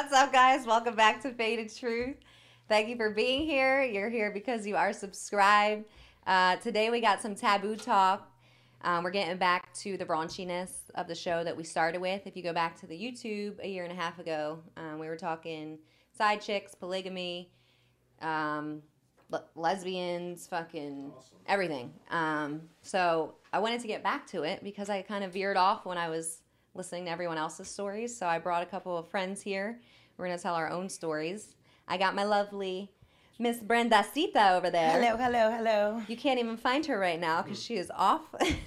What's up, guys? Welcome back to Faded Truth. Thank you for being here. You're here because you are subscribed. Uh, today we got some taboo talk. Um, we're getting back to the raunchiness of the show that we started with. If you go back to the YouTube a year and a half ago, um, we were talking side chicks, polygamy, um, le- lesbians, fucking everything. Um, so I wanted to get back to it because I kind of veered off when I was listening to everyone else's stories. So I brought a couple of friends here. We're gonna tell our own stories. I got my lovely Miss Brenda Sita over there. Hello, hello, hello. You can't even find her right now because she is off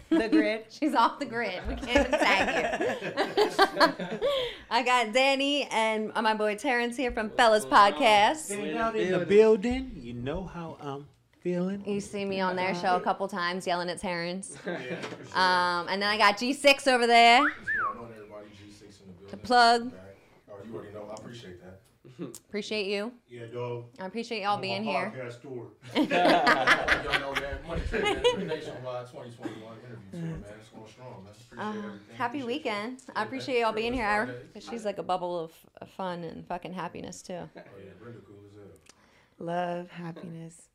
The grid. She's off the grid. We can't even tag you. I got Danny and my boy Terrence here from Fellas Podcast. Been out in the building, you know how I'm feeling. You see me on their show a couple times yelling at Terrence. Um, and then I got G6 over there. What's going on, everybody? G6 the building. Plug. Back. Oh, you already know. I appreciate that. Appreciate you. Yeah, dog. I appreciate y'all being here. Podcast tour. Y'all know that Money Trade Nationwide 2021 interview tour, man. It's going strong, man. Uh, happy Appreciate weekend. I appreciate y'all being here. Friday. Because she's like a bubble of, of fun and fucking happiness too. Oh, yeah. Brenda cool as hell. Love, happiness.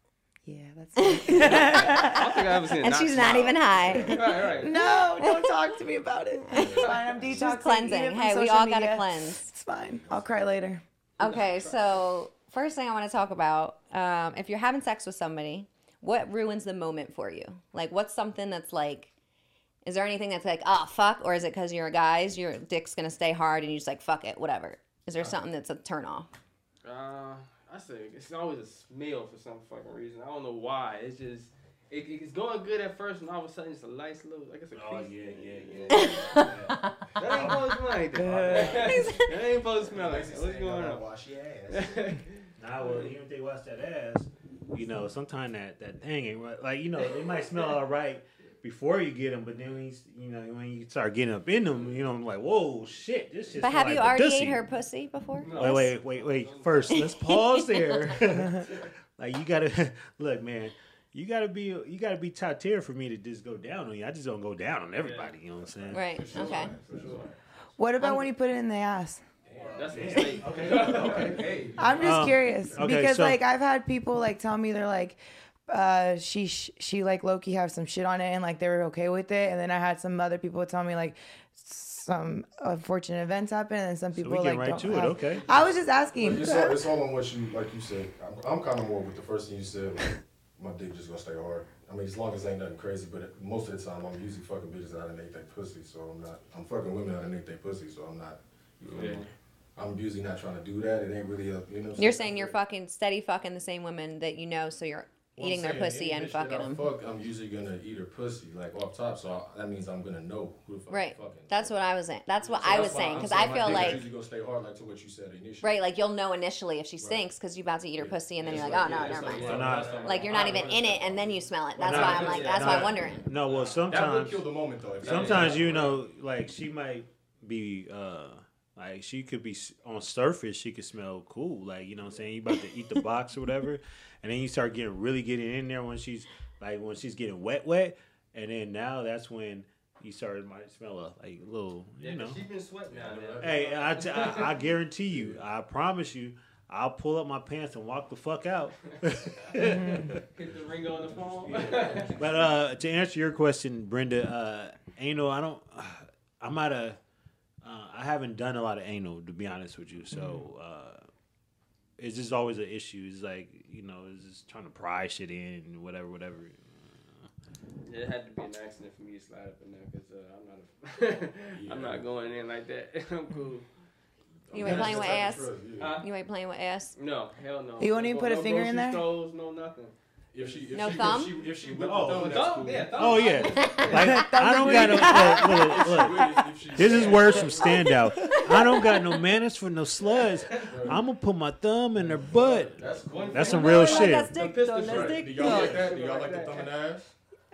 Yeah, that's it. I think I ever seen. And she's not even high. Right, right. no, don't talk to me about it. It's fine. I'm She's cleansing. Even from Hey, we all gotta cleanse. It's fine. I'll cry later. Okay, so first thing I want to talk about, um, if you're having sex with somebody, what ruins the moment for you? Like, what's something that's like, is there anything that's like, oh fuck, or is it because you're a guy's, your dick's gonna stay hard and you just like fuck it, whatever? Is there something that's a turn off? Uh, I say it's always a smell for some fucking reason. I don't know why. It's just it, it's going good at first, and all of a sudden it's a light slow. Like it's a Oh crease. yeah, yeah, yeah. That ain't supposed to smell like that. that ain't supposed to smell like that. What's going on? Wash your ass. Nah, well, even if they wash that ass, you know, sometimes that that thing ain't right. Like you know, they might smell all right before you get them, but then when you, you know when you start getting up in them, you know, I'm like, whoa, shit, this shit. But smell have you already pussy. ate her pussy before? No. Wait, wait, wait, wait. First, let's pause there. like you gotta look, man. You gotta be you gotta be top tier for me to just go down on you. I just don't go down on everybody. You know what I'm saying? Right. Okay. For sure. What about when you put it in the ass? That's a mistake. Okay. Okay. Hey. I'm just Um, curious okay, because so- like I've had people like tell me they're like uh she she like Loki have some shit on it and like they were okay with it and then I had some other people tell me like some unfortunate events happen and some So people we get like right don't to it. Okay. I was just asking. It's all, it's all on what you, like you said. I'm, I'm kind of more with the first thing you said. Like, my dick just gonna stay hard. I mean, as long as ain't nothing crazy, but most of the time I'm usually fucking bitches that underneath their pussy, so I'm not. I'm fucking women underneath their pussy, so I'm not. You feel me? Yeah. I'm usually not trying to do that. It ain't really a, you know. You're saying you're fucking steady fucking the same women that you know, so you're Well, I'm eating their pussy any and bitch that fucking I them. Fuck, I'm usually gonna eat her pussy like off top, so I, that means I'm gonna know who the fuck Right. I'm fucking. That's what I was saying. That's what So I was that's why saying because I feel dick like usually gonna stay hard like to what you said initially. right, like you'll know initially if she Right. stinks because you about to eat her Yeah. pussy and then It's you're like, oh yeah, no, never like- mind. it's like not? last time Like you're not even in it and then you smell it. That's why I'm like, that's why I'm wondering. No, well, That would sometimes kill the moment though. sometimes you know, like she might be uh like she could be on surface, she could smell cool, like you know what I'm saying. You about to eat the box or whatever, and then you start getting really getting in there when she's like when she's getting wet, wet, and then now that's when you start might smell a like a little, Yeah, you know. 'cause she been sweating now. Yeah. Hey, I, t- I, I guarantee you, I promise you, I'll pull up my pants and walk the fuck out. Hit the ring on the phone. But uh, to answer your question, Brenda, uh, anal, I don't, I'm not a, uh, I haven't done a lot of anal to be honest with you. So uh, it's just always an issue. It's like you know, it's just trying to pry shit in and whatever, whatever. It had to be an accident for me to slide up in there because uh, I'm not. A I'm not going in like that. I'm cool. You ain't playing with ass. the trust, yeah. Huh? You ain't playing with ass. No, hell no. You won't even go- put a no finger in grocery there? Stores, no nothing. If she, if No she, thumb? If she, if she whipped Oh, the thumb, Thumb, that's cool. yeah, thumb. Oh yeah, like I don't got no. Look, look, look. If she- This is words from standout. I don't got no manners for no sluts. I'm gonna put my thumb in her butt. That's cool. That's some real No, shit. That's dick, though, that's shrimp. dick, Do y'all like that? Do y'all like the thumb in the ass?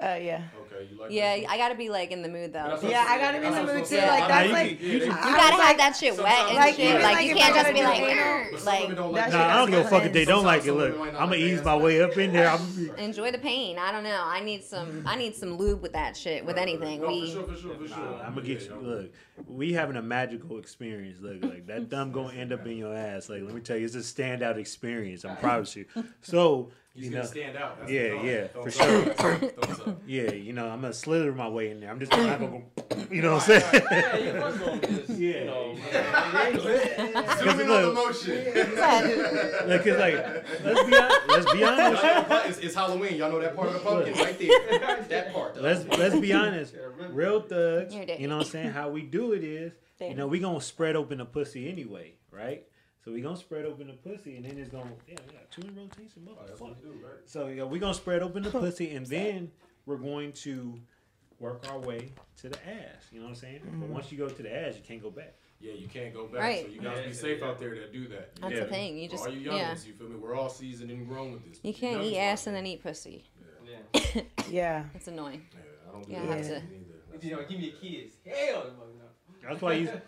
Uh, yeah. Okay, you like Yeah, that? I gotta be like in the mood though. That's Yeah, I gotta be in the mood too. saying. Like that's like you can- yeah, You you I gotta have that shit wet and Like, shit. Like, like you can't just be like, anal, "Grr," But some like women don't that like shit Nah, I don't give a fuck if they don't like it. Look, some women might not I'm gonna ease my way up in there. Enjoy the pain. I don't know. I need some. I need some lube with that shit. With anything, we. for sure, for sure, for sure. I'm gonna get you. Look, we having a magical experience. Look, like that thumb gonna end up in your ass. Like, let me tell you, it's a standout experience. I promise you. So, He's you gonna know, stand out. That's Yeah, yeah, Thumbs for up. Thumbs up. yeah, you know, I'm gonna slither my way in there. I'm just gonna go. You know what I'm saying? Yeah, you first gonna just, Yeah. you know. Zoom in on the motion. Like, cause like, let's be honest. Let's be honest. It's, it's Halloween. Y'all know that part of the pumpkin right there. That part. Let's let's be honest. Real thugs, You're dead. you know what I'm saying? How we do it is, you know, we gonna spread open the pussy anyway, right? So we gonna spread open the pussy, and then it's gonna yeah, we got two in rotation, Oh, that's motherfucker. we do, right? So yeah, we gonna spread open the pussy, and then we're going to work our way to the ass. You know what I'm saying? But mm-hmm. once you go to the ass, you can't go back. Yeah, you can't go back. Right. So you gotta Yeah, be safe yeah. out there that do that. You That's Yeah. the thing. You just all you yeah. you feel me? We're all seasoned and grown with this. You can't eat ass there. and then eat pussy. Yeah. yeah. It's annoying. Yeah, I don't do Yeah, that have to- either. You know, give me your kids. Hell no. That's why you.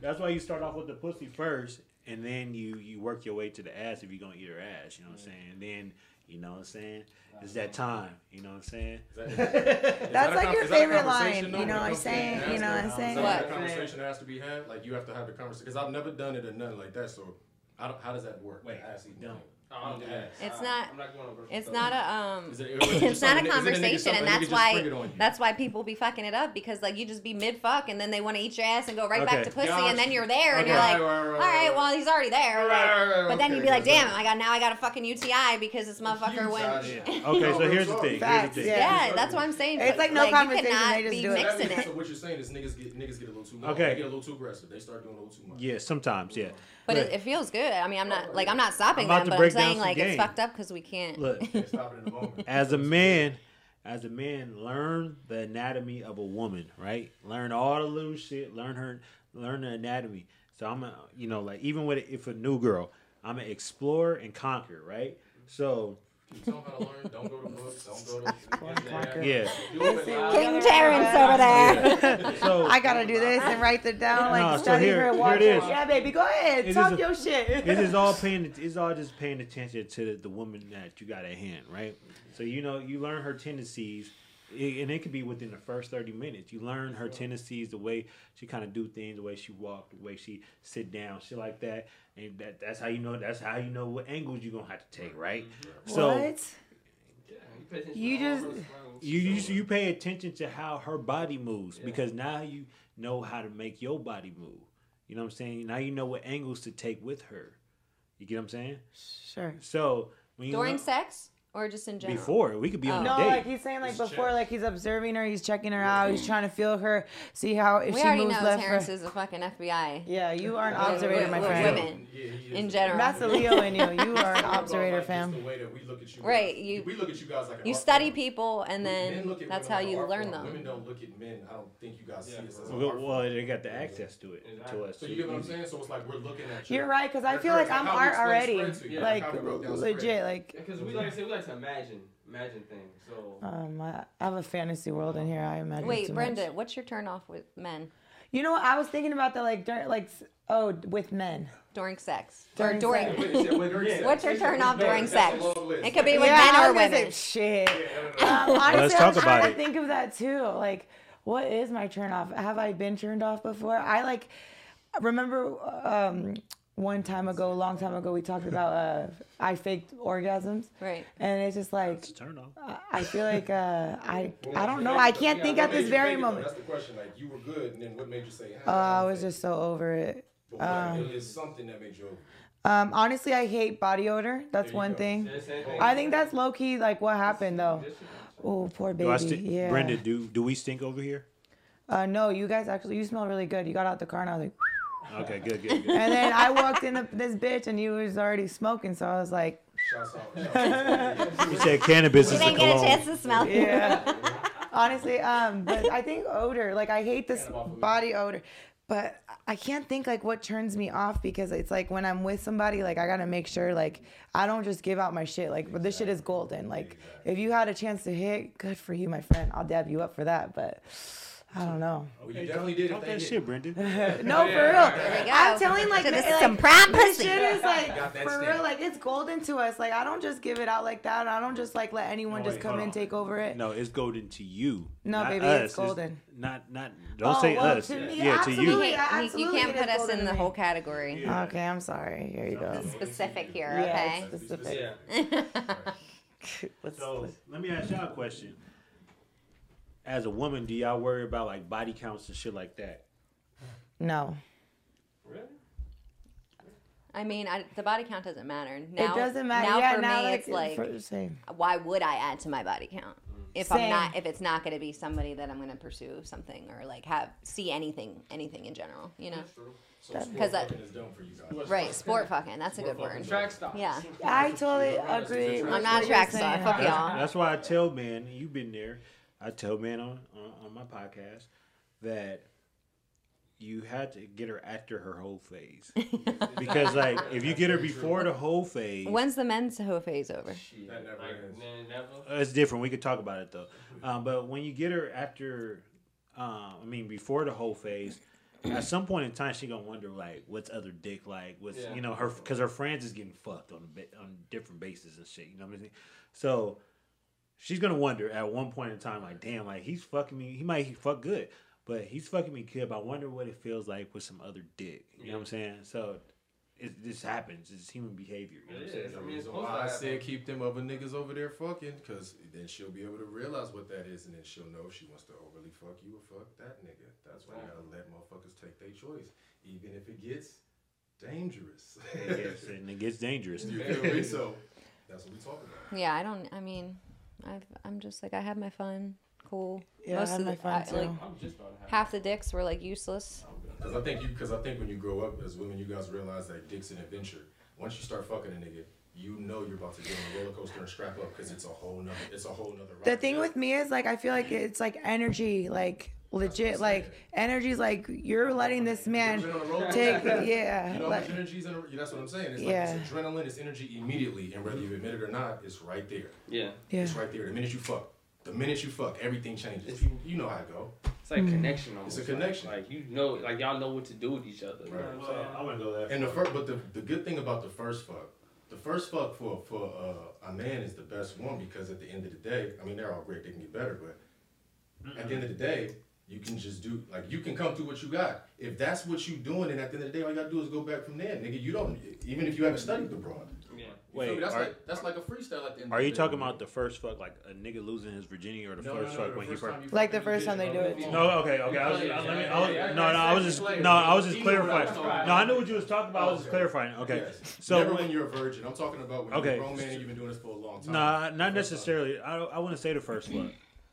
That's why you start off with the pussy first, and then you you work your way to the ass if you're gonna eat her ass. You know what I'm saying? And then you know what I'm saying? It's that time. You know what I'm saying? Is that- is like con- your is that a favorite line, though, you know what I'm saying? You know what I'm saying? Is that like a What? conversation has to be had? Like you have to have the conversation because I've never done it or nothing like that. So I don't, how does that work? Wait, I ass eating don't. thing? Oh, I don't do that. It's not- not. It's not a um. It- it It's not a it conversation, and that's why spring it on you? that's why people be fucking it up because like you just be mid fuck and then they want to eat your ass and go right back to pussy Gotcha. and then you're there and you're like, right, right, right, all right, right. well he's already there. Right, like, right, right, but then okay, you'd be like, damn. I got now I got a fucking UTI because this motherfucker went. Gotcha. Okay, so here's the thing. Here's the thing. yeah. Yeah, that's what I'm saying. It's like no you conversation, cannot they just be do it. So what you're saying is niggas get niggas get a little too much. Okay. Get a little too aggressive. They start doing a little too much. Yeah, sometimes. Yeah. But Look, it, it feels good. I mean, I'm not oh, like I'm not stopping I'm about them, to but I'm down saying like game. it's fucked up because we can't. look. Stop it in the moment. as a man, as a man, learn the anatomy of a woman, right? Learn all the little shit. Learn her, learn the anatomy. So I'm, a, you know, like even with if a new girl, I'm gonna explore and conquer, right? So You tell them how to learn. Don't go to books. Don't go to. yeah, Do it. King Terrence over there. so I gotta do this and write it down, like No, so study here- her, here watch it her. is. Yeah, baby, go ahead, It is talk a- your shit. it is all paying. It's all just paying attention to the woman that you got at hand, right? So you know you learn her tendencies, i- and it could be within the first thirty minutes. You learn her tendencies, the way she kind of do things, the way she walk, the way she sit down, shit like that, and that that's how you know. That's how you know what angles you're gonna have to take, right? Mm-hmm. So what? You pay attention You to all just- you you you pay attention to how her body moves because now you know how to make your body move. You know what I'm saying? Now you know what angles to take with her. You get what I'm saying? Sure. So when you During learn- sex or just in general? before we could be on Oh. a No, date. like he's saying, like It's before, check. like he's observing her, he's checking her out, he's mm-hmm. trying to feel her, see how if we she already moves know left. Terrence or- is a fucking FBI. yeah, you are an Yeah, observator, with- my with friend. women. Yeah, he is. In general. That's a Leo in you. You are an It's observator, fam. Just the way that we look at you. Right, you- we look at you guys like an You art study form. people and Men then look at that's women how like an you art learn form. Women them. don't look at men. I don't think you guys see Yeah. us as an well, art well, form. they got the access to it to us. So too you get what I'm saying? So it's like we're looking at you. You're right, because I feel like like I'm art already. spread to you, Like how we broke down legit, like Because we like I said, we like to imagine, imagine things. So um, I I have a fantasy world in here. I imagine. Wait, too Brenda, much. what's your turn off with men You know what? I was thinking about that, like during, like oh, with men. during sex During or during? sex. Wait, he said, wait, during sex. What's your turn off during sex? a long list. It could be with yeah, men or was gonna women. say, shit. Yeah, Um, honestly, Let's I talk was trying about to think of that too. Like, what is my turn off? Have I been turned off before? I like remember um, one time ago, a long time ago, we talked about uh, I faked orgasms, Right. and it's just like It's a turn off. I- I feel like uh, I Well, I don't know. I can't Yeah, think at this very fake it, moment. That's the question. Like you were good, and then what made you say? Oh, I was just so over it. But what um, is something that made you over? Um, honestly, I hate body odor. That's one go. thing. yeah, same thing. I think that's low key like what happened though. Oh, poor Do I baby. sti- yeah. Brenda, do do we stink over here? Uh, no, you guys actually you smell really good. You got out the car and I was like, Okay, good, good, good. and then I walked in the, this bitch and you was already smoking, so I was like, Shouts out. Shouts out. You said cannabis is a didn't get a cologne. chance to smell. it. yeah. Honestly, um, but I think odor. Like I hate this Kind of off of it. body odor. but I can't think like what turns me off because it's like when I'm with somebody, like I gotta make sure like I don't just give out my shit. Like, but this shit is golden. Like, if you had a chance to hit, good for you, my friend. I'll dab you up for that. But I don't know. Well, you definitely did Talk it. that shit, Brendan. no, yeah. for real. There you. I'm telling like, So this like, is some prime this pussy. shit is like for stamp. real. Like it's golden to us. Like I don't just give it out like that. I don't just like let anyone No, just wait, come and on. take over it. No, it's golden to you. No, not baby, us. it's golden. not not. Don't Oh, say well, us. to me, yeah, to You you. can't, you- you can't put us in the whole category. Yeah. Okay, I'm sorry. Here you go. Specific here, okay? specific. Let's- So let's- let me ask y'all a question. As a woman, do y'all worry about like body counts and shit like that? no, Really? I mean, I, the body count doesn't matter. Now, it doesn't matter. Now yeah, for now me, like, it's like, for the same. why would I add to my body count if Same. I'm not if it's not going to be somebody that I'm going to pursue something or like have see anything anything in general, you know? That's true. So That- sport 'Cause I- fucking is done for you guys. Right, sport fucking. That's a good Sport word. fucking. Track stop. Yeah. I totally agree. I'm not a track star. Fuck y'all. that's why I tell men, you've been there. I tell men on, on on my podcast that you had to get her after her whole phase because like if you get her before the whole phase, When's the men's whole phase over? Shit. That never like, ends. never. Uh, it's different. We could talk about it though. Um, but when you get her after, um, I mean, before the whole phase, at some point in time, she gonna wonder like, what's other dick like? What's Yeah. you know her because her friends is getting fucked on a on different bases and shit. You know what I'm saying? So she's gonna wonder at one point in time, like, damn, like he's fucking me. He might fuck good, but he's fucking me good. But I wonder what it feels like with some other dick. You know what I'm saying? So. It, this happens. It's human behavior. You know what I'm saying? I mean, it's reason why I happen. said keep them other niggas over there fucking, cause then she'll be able to realize what that is, and then she'll know if she wants to overly fuck you or fuck that nigga. That's why you gotta let motherfuckers take their choice, even if it gets dangerous. It gets, and it gets dangerous. you feel me? So that's what we talking about. Yeah, I don't. I mean, I've, I'm just like I have my fun, cool. Yeah, I have of my the, fun, I- too. like I'm just about to have. half the dicks were like useless. Cause I think you, cause I think when you grow up as women, you guys realize that dick's an adventure. Once you start fucking a nigga, you know you're about to get on a roller coaster and strap up, cause it's a whole nother, it's a whole nother. The ride. thing with me is like I feel like it's like energy, like legit, like energy's like you're letting this man Been on a roller take, coaster? yeah, You know, like, energy's in that's what I'm saying. It's Yeah. like it's adrenaline, it's energy immediately, and whether you admit it or not, it's right there. Yeah. yeah. It's right there. The minute you fuck, the minute you fuck, everything changes. You, you know how it go. It's like connection. It's a connection. Like, like you know, like y'all know what to do with each other. You know Right. what I'm saying? I want to go that And the first, but the, the good thing about the first fuck, the first fuck for for uh, a man is the best one because at the end of the day, I mean they're all great, they can get better, but at the end of the day, you can just do like you can come through what you got. If that's what you doing, and at the end of the day, all you gotta do is go back from there, nigga. You don't even if you haven't studied the broad. Yeah. You Wait, that's are- like that's like a freestyle at the end. Are of you talking about the first fuck, like a nigga losing his virginity, or the No, no, first no, fuck the when he first first? time you Like the first time they do it. No, okay, okay. I was, I, let me, I was, no, no, I was just, no, I was just clarifying. No, I knew what you was talking about. I was just clarifying. Okay, so never when you're a virgin. I'm talking about when Okay. you're a grown man and you've been doing this for a long time. Nah, not first time. necessarily. I I wouldn't say the first fuck.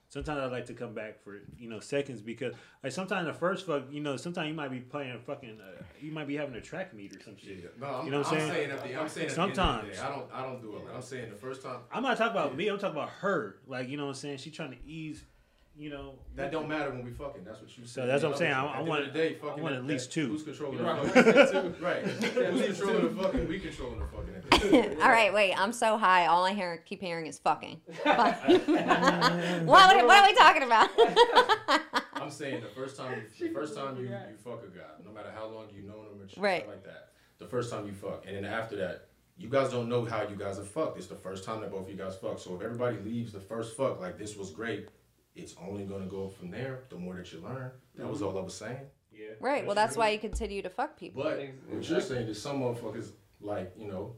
Sometimes I like to come back for you know seconds because like sometimes the first fuck you know sometimes you might be playing a fucking uh, you might be having a track meet or some shit. Yeah. No, I'm, You know what I'm I'm saying? the, I'm saying at the the Sometimes. I don't I don't do it. I'm saying the first time I'm not talking about me. I'm talking about her. Like you know what I'm saying. She trying to ease, you know. that don't matter when we fucking. That's what you said. So said. that's what I'm saying. I- I want- the day, I fucking want that- at least two. Who's controlling Right. the fucking? right. Who's controlling the fucking? We controlling the fucking. At the end. All right, wait. I'm so high. All I hear, keep hearing is fucking. what, what are we talking about? I'm saying the first time, the first time you, you fuck a guy, no matter how long you've known him and shit Right. like that. The first time you fuck, and then after that, you guys don't know how you guys have fucked. It's the first time that both of you guys fuck. So if everybody leaves the first fuck like this was great, it's only gonna go from there. The more that you learn, that was mm-hmm. all I was saying. Yeah. right. Well, that's why you continue to fuck people. But what you're saying is some motherfuckers like you know,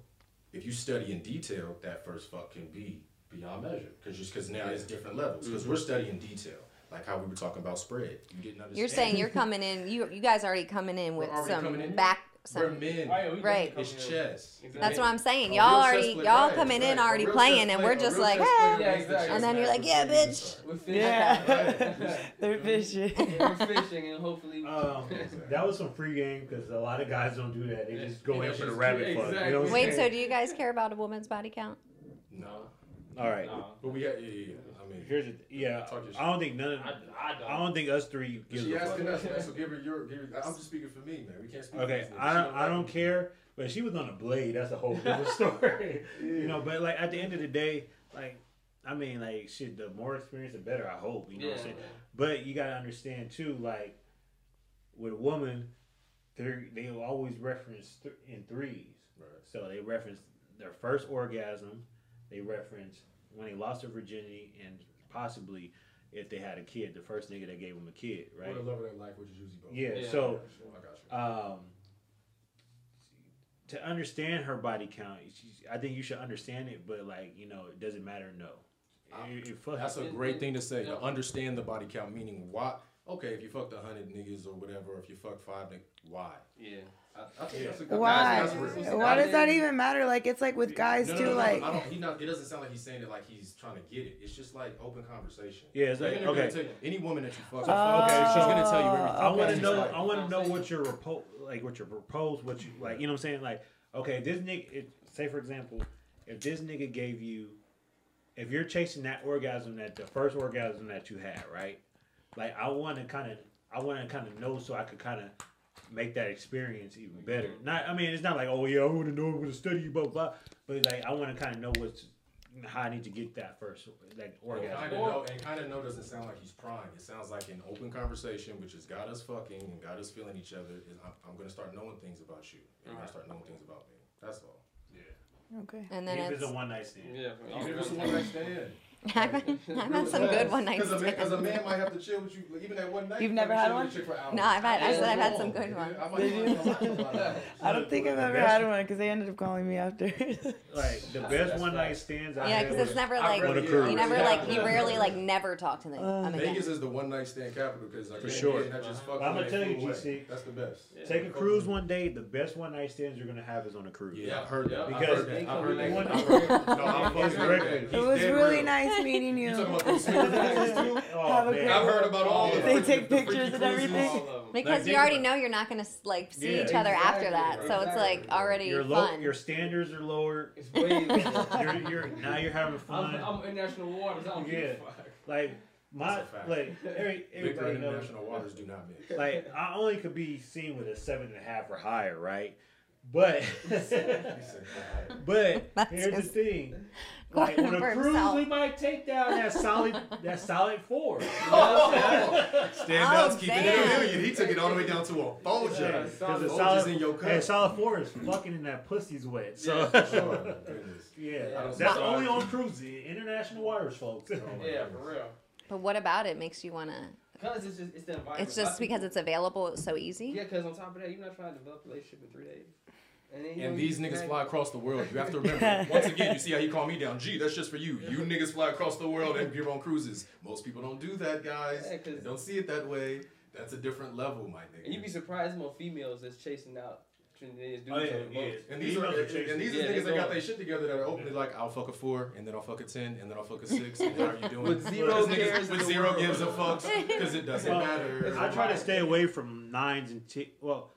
if you study in detail, that first fuck can be beyond measure because just because now it's different levels because mm-hmm. we're studying detail. Like how we were talking about spread, you didn't understand. You're saying you're coming in. You you guys already coming in with already some in? back. We're men. Yeah, we Right. It's chess. Exactly. That's what I'm saying. Y'all real already chess player- y'all right, coming in already A playing, and we're just like, chess "Ah." Yeah, exactly. And then you're like, "Yeah, bitch." We're fishing. Yeah. They're fishing. We're fishing, and hopefully. Um, that was some free game because a lot of guys don't do that. They just go in for the just- rabbit fuck. You know what I'm Wait, saying? so do you guys care about a woman's body count? No. All right. Nah. But we had, yeah, yeah, yeah. I mean, Here's the, yeah. Talk your. I don't think none of. I, I don't. I don't think us three gives she a asking us, man. So give her your. Give her, I'm just speaking for me, man. We can't speak. Okay. I don't. I don't care. But she was on a blade. That's a whole different story. You know. But like at the end of the day, like I mean, like shit. The more experience, the better. I hope. You know Yeah. what I'm saying? But you gotta understand too, like with a woman, they they always reference th- in threes. Right. So they reference their first orgasm. They reference when they lost their virginity, and possibly if they had a kid, the first nigga that gave them a kid, right? Or the love of their life, which is usually both. Yeah. Yeah. So I got you. um, to understand her body count, she's, I think you should understand it, but like you know, it doesn't matter. No, It- it That's a great thing to say. yeah. To understand the body count, meaning why. Okay, if you fucked a hundred niggas or whatever, or if you fucked five, niggas, why? Yeah. I, I think that's a good. Why? That's, that's real. Why does that even matter? Like it's like with guys No, no, too. no, no, like I don't. He not. It doesn't sound like he's saying it like he's trying to get it. It's just like open conversation. Yeah, it's like Women are gonna okay. tell you- any woman that you fuck, Oh, okay, she's gonna tell you everything. I want to know. like- I want to know what your repo- like what your proposed, what you like. You know what I'm saying? Like, okay, this nigga. It, say for example, if this nigga gave you, if you're chasing that orgasm, that the first orgasm that you had, right? Like, I want to kind of, I want to kind of know so I could kind of make that experience even better. Mm-hmm. Not, I mean, it's not like, oh yeah, I want to know what to study, blah blah. But like, I want to kind of know what's how I need to get that first like orgasm. Kind of know, and kind of know doesn't sound like he's prying. It sounds like an open conversation, which has got us fucking and got us feeling each other. Is I'm, I'm gonna start knowing things about you, and you're gonna start knowing things about me. That's all. Yeah. Okay. And then If it's it's a one night stand. Yeah. Even if it's a one night stand. I've, I've had some good one night Because a, man- 'cause a stands. man might have to chill with you, like, even that one night. You've you never might had chill one? with a chick for hours. No, I've had- I said I've had some good ones. I might- I might- I might- I don't think I've ever had one because they ended up calling me after. Like the That's- best that's one night stands. I Yeah, because it's never like rather- On a you never yeah, like you rarely like never talk to them. Uh, them again. Vegas is the one night stand capital because like For yeah, sure. yeah, not just fuck I'ma tell you, flew. GC. That's the best. Yeah. Take a cruise one day. The best one night stands you're gonna have is on a cruise. Yeah, I've heard that. I've Because. I've heard that. one- I've heard that. No, I'm It's fucking great. with that. it was really nice meeting You you. talking about those super guys too? Oh, Have a man. great- I've heard about all of them. They take pictures and everything. All of them. Because you already know you're not gonna like see each other after that, so it's like already fun. your standards are lower. It's way. You're, you're now you're having fun. I'm, I'm international waters. I don't give a fuck. like my That's a fact. like every, Victor everybody and knows. international waters do not mix. Like I only could be seen with a seven and a half or higher, right? But but here's the thing. Like on a cruise, himself. we might take down that solid that solid four. Standouts Oh, oh keeping it damn. a million. He took it all the way down to a Folger. Yeah, Because the Folger's solid, in your cup. hey, solid four is fucking in that pussy's wet. So Yeah, oh, Sure, yeah, Yeah. that's only on cruises, international waters, folks. Oh Yeah, goodness. for real. but what about it makes you wanna? Because it's just it's the environment. It's just because it's available It's so easy. Yeah, because on top of that, you're not trying to develop a relationship in three days. And, then, And know, these niggas fly across the world. You have to remember. Once again, you see how he called me down. Gee, that's just for you. You niggas fly across the world and you're on cruises. Most people don't do that, guys. Yeah, 'cause- They don't see it that way. That's a different level, my nigga. And you'd be surprised more females that's chasing out Trinidadians dudes Oh, yeah, yeah. boats. And these are Females are and, and these Yeah, are niggas that got their shit together that are openly like, I'll fuck a four, and then I'll fuck a ten, and then I'll fuck a six, and how are you doing? With zero niggas- cares with zero world. gives a fuck because it doesn't Well, matter. I try to stay away from nines and t- well,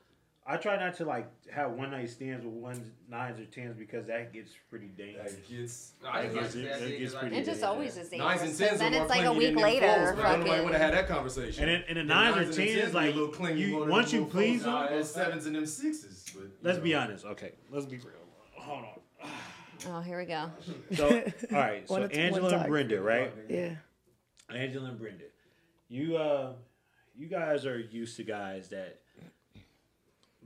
I try not to like have one night stands with ones nines or tens because that gets pretty dangerous. That gets No, I That just gets- like that that gets pretty It just always is dangerous. nines and 'cause tens then it's like a clingy week than them later. fours, but Nobody fucking- would have had that conversation. And in, in the The nines or and tens, be a like little clingy you, more than once you please folks, them, those sevens and them sixes. But, let's know. be honest. Okay, let's be real. Hold on. Oh, here we go. So, all right. So One at- one Angela and. Brenda, right? Yeah. Angela and Brenda, you uh, you guys are used to guys that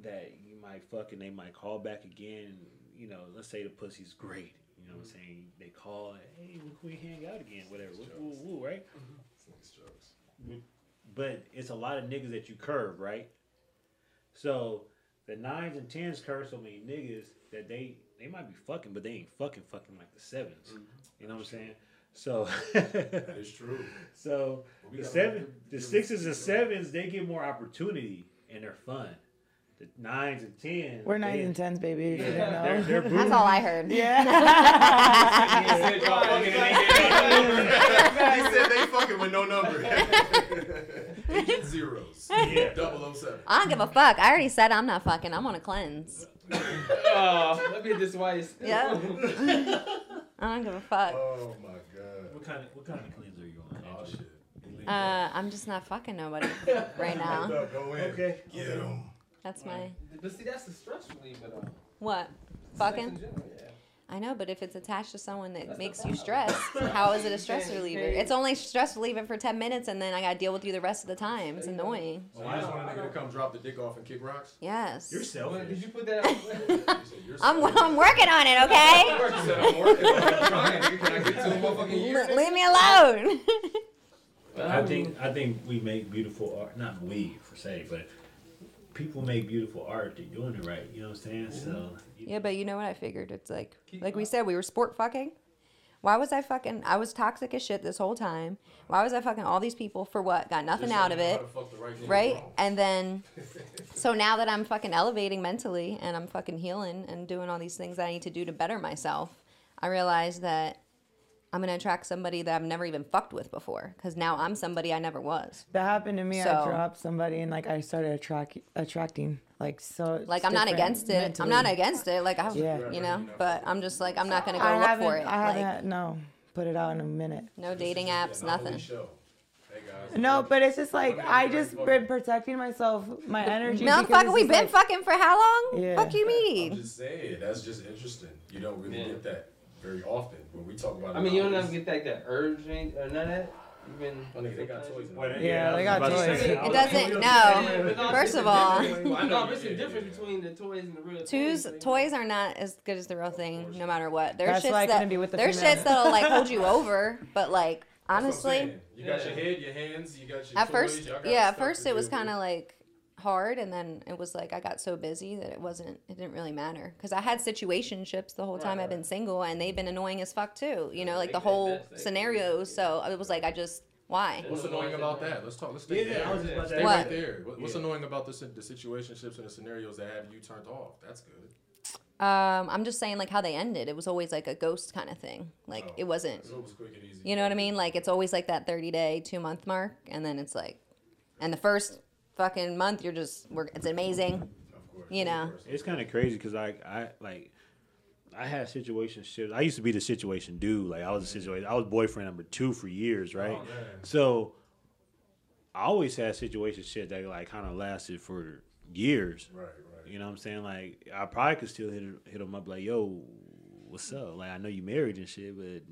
that you might fuck and they might call back again. You know, let's say the pussy's great. You know what I'm mm-hmm. saying? They call, hey, when can we hang out again? Whatever. Woo, woo, woo, right? Mm-hmm. This nigga's jokes. Mm-hmm. But it's a lot of niggas that you curve, right? So the nines and tens curve so many niggas that they they might be fucking, but they ain't fucking fucking like the 7s You know what I'm saying? So That is true. so But we the seven, the sixes and sevens, they get more opportunity and they're fun. The nines and tens, We're nines and tens, baby. If you know. They're, they're That's all I heard. yeah. He said y'all fucking and they get- he said they fucking with no number. Agent zeros. Yeah. Double oh seven. I don't give a fuck. I already said I'm not fucking. I'm on a cleanse. Oh, let me get this twice. Yeah. I don't give a fuck. Oh my god. What kind of what kind of cleanser are you on? Oh Andrew? shit. Uh, I'm just not fucking nobody right now. Go, go in. Okay. Get him. That's my But see, that's the stress reliever though. what? Fucking. in general, yeah. I know, but if it's attached to someone that That's makes you problem. stressed, how is it a stress reliever? It's only stress reliever for ten minutes, and then I gotta deal with you the rest of the time. It's There you go. annoying. So I just want a nigga to come drop the dick off and kick rocks? Yes. You're Well, selfish. did you put that out? You said I'm. I'm working on it, okay? I'm working. I'm trying, nigga. Can I get to a motherfucking year? L- leave me alone. I think I think we make beautiful art. Not we per se, but people make beautiful art. They're doing it right. You know what I'm saying? So yeah, but you know what I figured? It's like, like we said, we were sport fucking. Why was I fucking? I was toxic as shit this whole time. Why was I fucking all these people for what? Got nothing Just out so of it. how to fuck the right right? And then, so now that I'm fucking elevating mentally and I'm fucking healing and doing all these things that I need to do to better myself, I realize that I'm gonna attract somebody that I've never even fucked with before because now I'm somebody I never was. That happened to me. So- I dropped somebody and like I started attract attracting like so. Like I'm not against it. I'm not against it. Like I, Yeah. you know, but I'm just like I'm not gonna go I look for it. I haven't. Like had- no, put it out in a minute. no dating apps, nothing. guys. No, but it's just like I just been protecting myself, my energy. No, because fucking, it's we just been like- fucking for how long? Yeah. Fuck you I'm just saying, that's just interesting. You don't really Yeah. get that very often when we talk about. I mean, you don't it. ever get that, that urge or none of that. Even Oh, nigga, they got toys in Yeah, they got toys. say, It doesn't- no. don't- Yeah, but no, First of all- difference- no, it's a difference between the toys and the real Toys, toys. toys are not as good as the real thing, no matter what. There's That's shits why I that be with the there's female. shits that'll like hold you over, but like That's what I'm honestly, you got your head, your hands, you got your at toys, first got yeah at first it was kind of like hard and then it was like i got so busy that it wasn't it didn't really matter because i had situationships the whole time Right, i've been single and they've been annoying as fuck too you know like the whole that, they- scenarios so it was like i just why What's annoying about that? Let's talk. Let's stay Yeah, there. I was just about Stay right there. What's Yeah. annoying about the, si- the situationships and the scenarios that have you turned off? That's good. um i'm just saying like how they ended it was always like a ghost kind of thing like Oh, it wasn't So it was quick and easy. you know what i mean like it's always like that 30 day two month mark and then it's like and the first fucking month you're just we're, it's amazing Of course. you know. It's kind of crazy because I, I like, I had situation shit. I used to be the situation dude. Like I was a situation. I was boyfriend number two for years, oh, right? Oh. So I always had situation shit that like kind of lasted for years. Right, right. You know what I'm saying? Like I probably could still hit hit him up like, "Yo, what's up?" Like I know you married and shit, but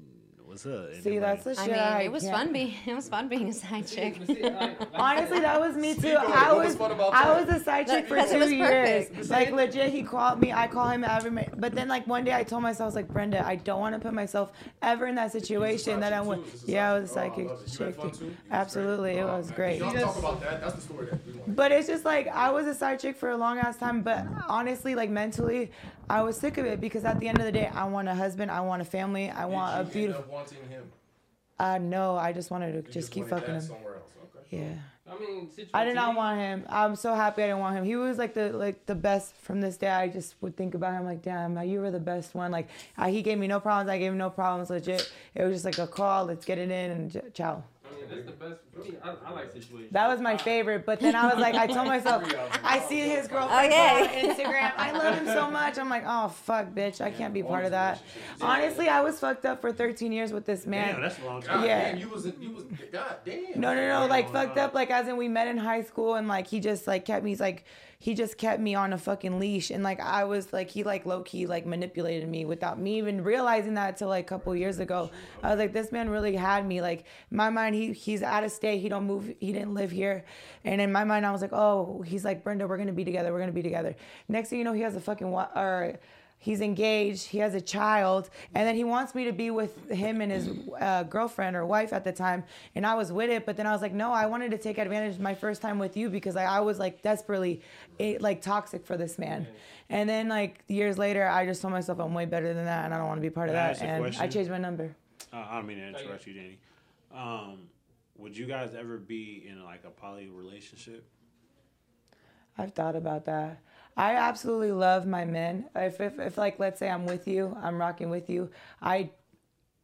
what's up? And See, that's like, the i mean I it was can't- fun being it was fun being a side chick But see, like- like- Honestly, that was me too. Speak on it. I was was, fun about I was a side chick for Because it two years. perfect. Like legit, he called me. I call him every. ma- But then like one day, I told myself, I was like, Brenda, I don't want to put myself ever in that situation that I Side went. chick too? This is Yeah, I was a chick. Oh, psychic love it. You had chick. too. too? You was Absolutely, it Oh, was great. Y'all talk about that. That's the story that we want. But it's just like I was a side chick for a long ass time, but honestly, like mentally, I was sick of it because at the end of the day, I want a husband, I want a family, I want a Did end beautiful. up wanting him? Uh, no, I just wanted to You just keep fucking him. Somewhere else. Okay. Yeah. I mean, situation- I did not want him. I'm so happy I didn't want him. He was like the like the best from this day. I just would think about him like, damn, you were the best one. Like uh, he gave me no problems. I gave him no problems. Legit. It was just like a call. Let's get it in and j- ciao. I mean, that's the best. For me, I, I like situations. That was my favorite. But then I was like, I told myself, I see his girlfriend Okay. on Instagram. I love him so much. I'm like, oh fuck, bitch, I can't be part of that. Honestly, I was fucked up for 13 years with this man. damn, that's a long time. Yeah. damn, you was you was God damn. No, no, no. Like fucked up. Like as in we met in high school and like he just like kept me. He's like he just kept me on a fucking leash and like I was like he like low key like manipulated me without me even realizing that till like a couple years ago. I was like this man really had me. Like my mind he he's out of state. He don't move. He didn't live here. And in my mind I was like oh he's like Brenda we're gonna be together. We're gonna be together. Next thing you know he has a fucking wa- or he's engaged he has a child and then he wants me to be with him and his uh, girlfriend or wife at the time and i was with it but then i was like no i wanted to take advantage of my first time with you because I, I was like desperately eh, like toxic for this man and then like years later i just told myself i'm way better than that and i don't want to be part of that and i changed my number Uh, I don't mean to interrupt you, Danny. Um, would you guys ever be in like a poly relationship? I've thought about that. I absolutely love my men. If, if, if like, let's say I'm with you, I'm rocking with you. I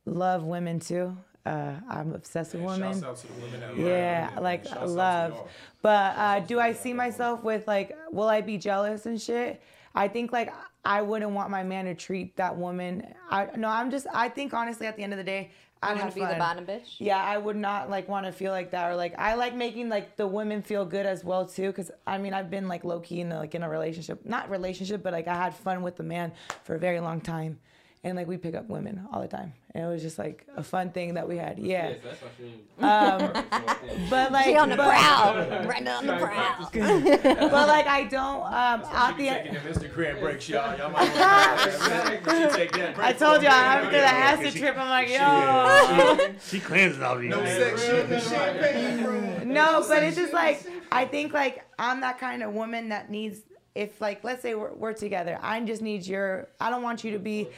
love women too. Uh, I'm obsessed with women. Shouts out to the women Yeah, women, like man. Shouts out to love. But uh, do I see myself with like, will I be jealous and shit? I think like I wouldn't want my man to treat that woman. I no, I'm just. I think honestly, at the end of the day, I'm I'd gonna have be the bottom bitch. Yeah, I would not like want to feel like that or like I like making like the women feel good as well too cuz I mean I've been like low key in a, like in a relationship, not relationship, but like I had fun with the man for a very long time. And like we pick up women all the time. And it was just like a fun thing that we had. Yeah. Yes, that's what you. Um but like She on the but, prowl. Brenda on the prowl. but like I don't um at the taking end them Instagram breaks, y'all. Y'all might want to take that break. I told y'all after the Yeah, acid she- trip I'm like, yo. she, she cleanses all these. No things. sex shit in the champagne room. No, but it's just like I think like I'm that kind of woman that needs if like let's say we're, we're together, I just need your I don't want you to be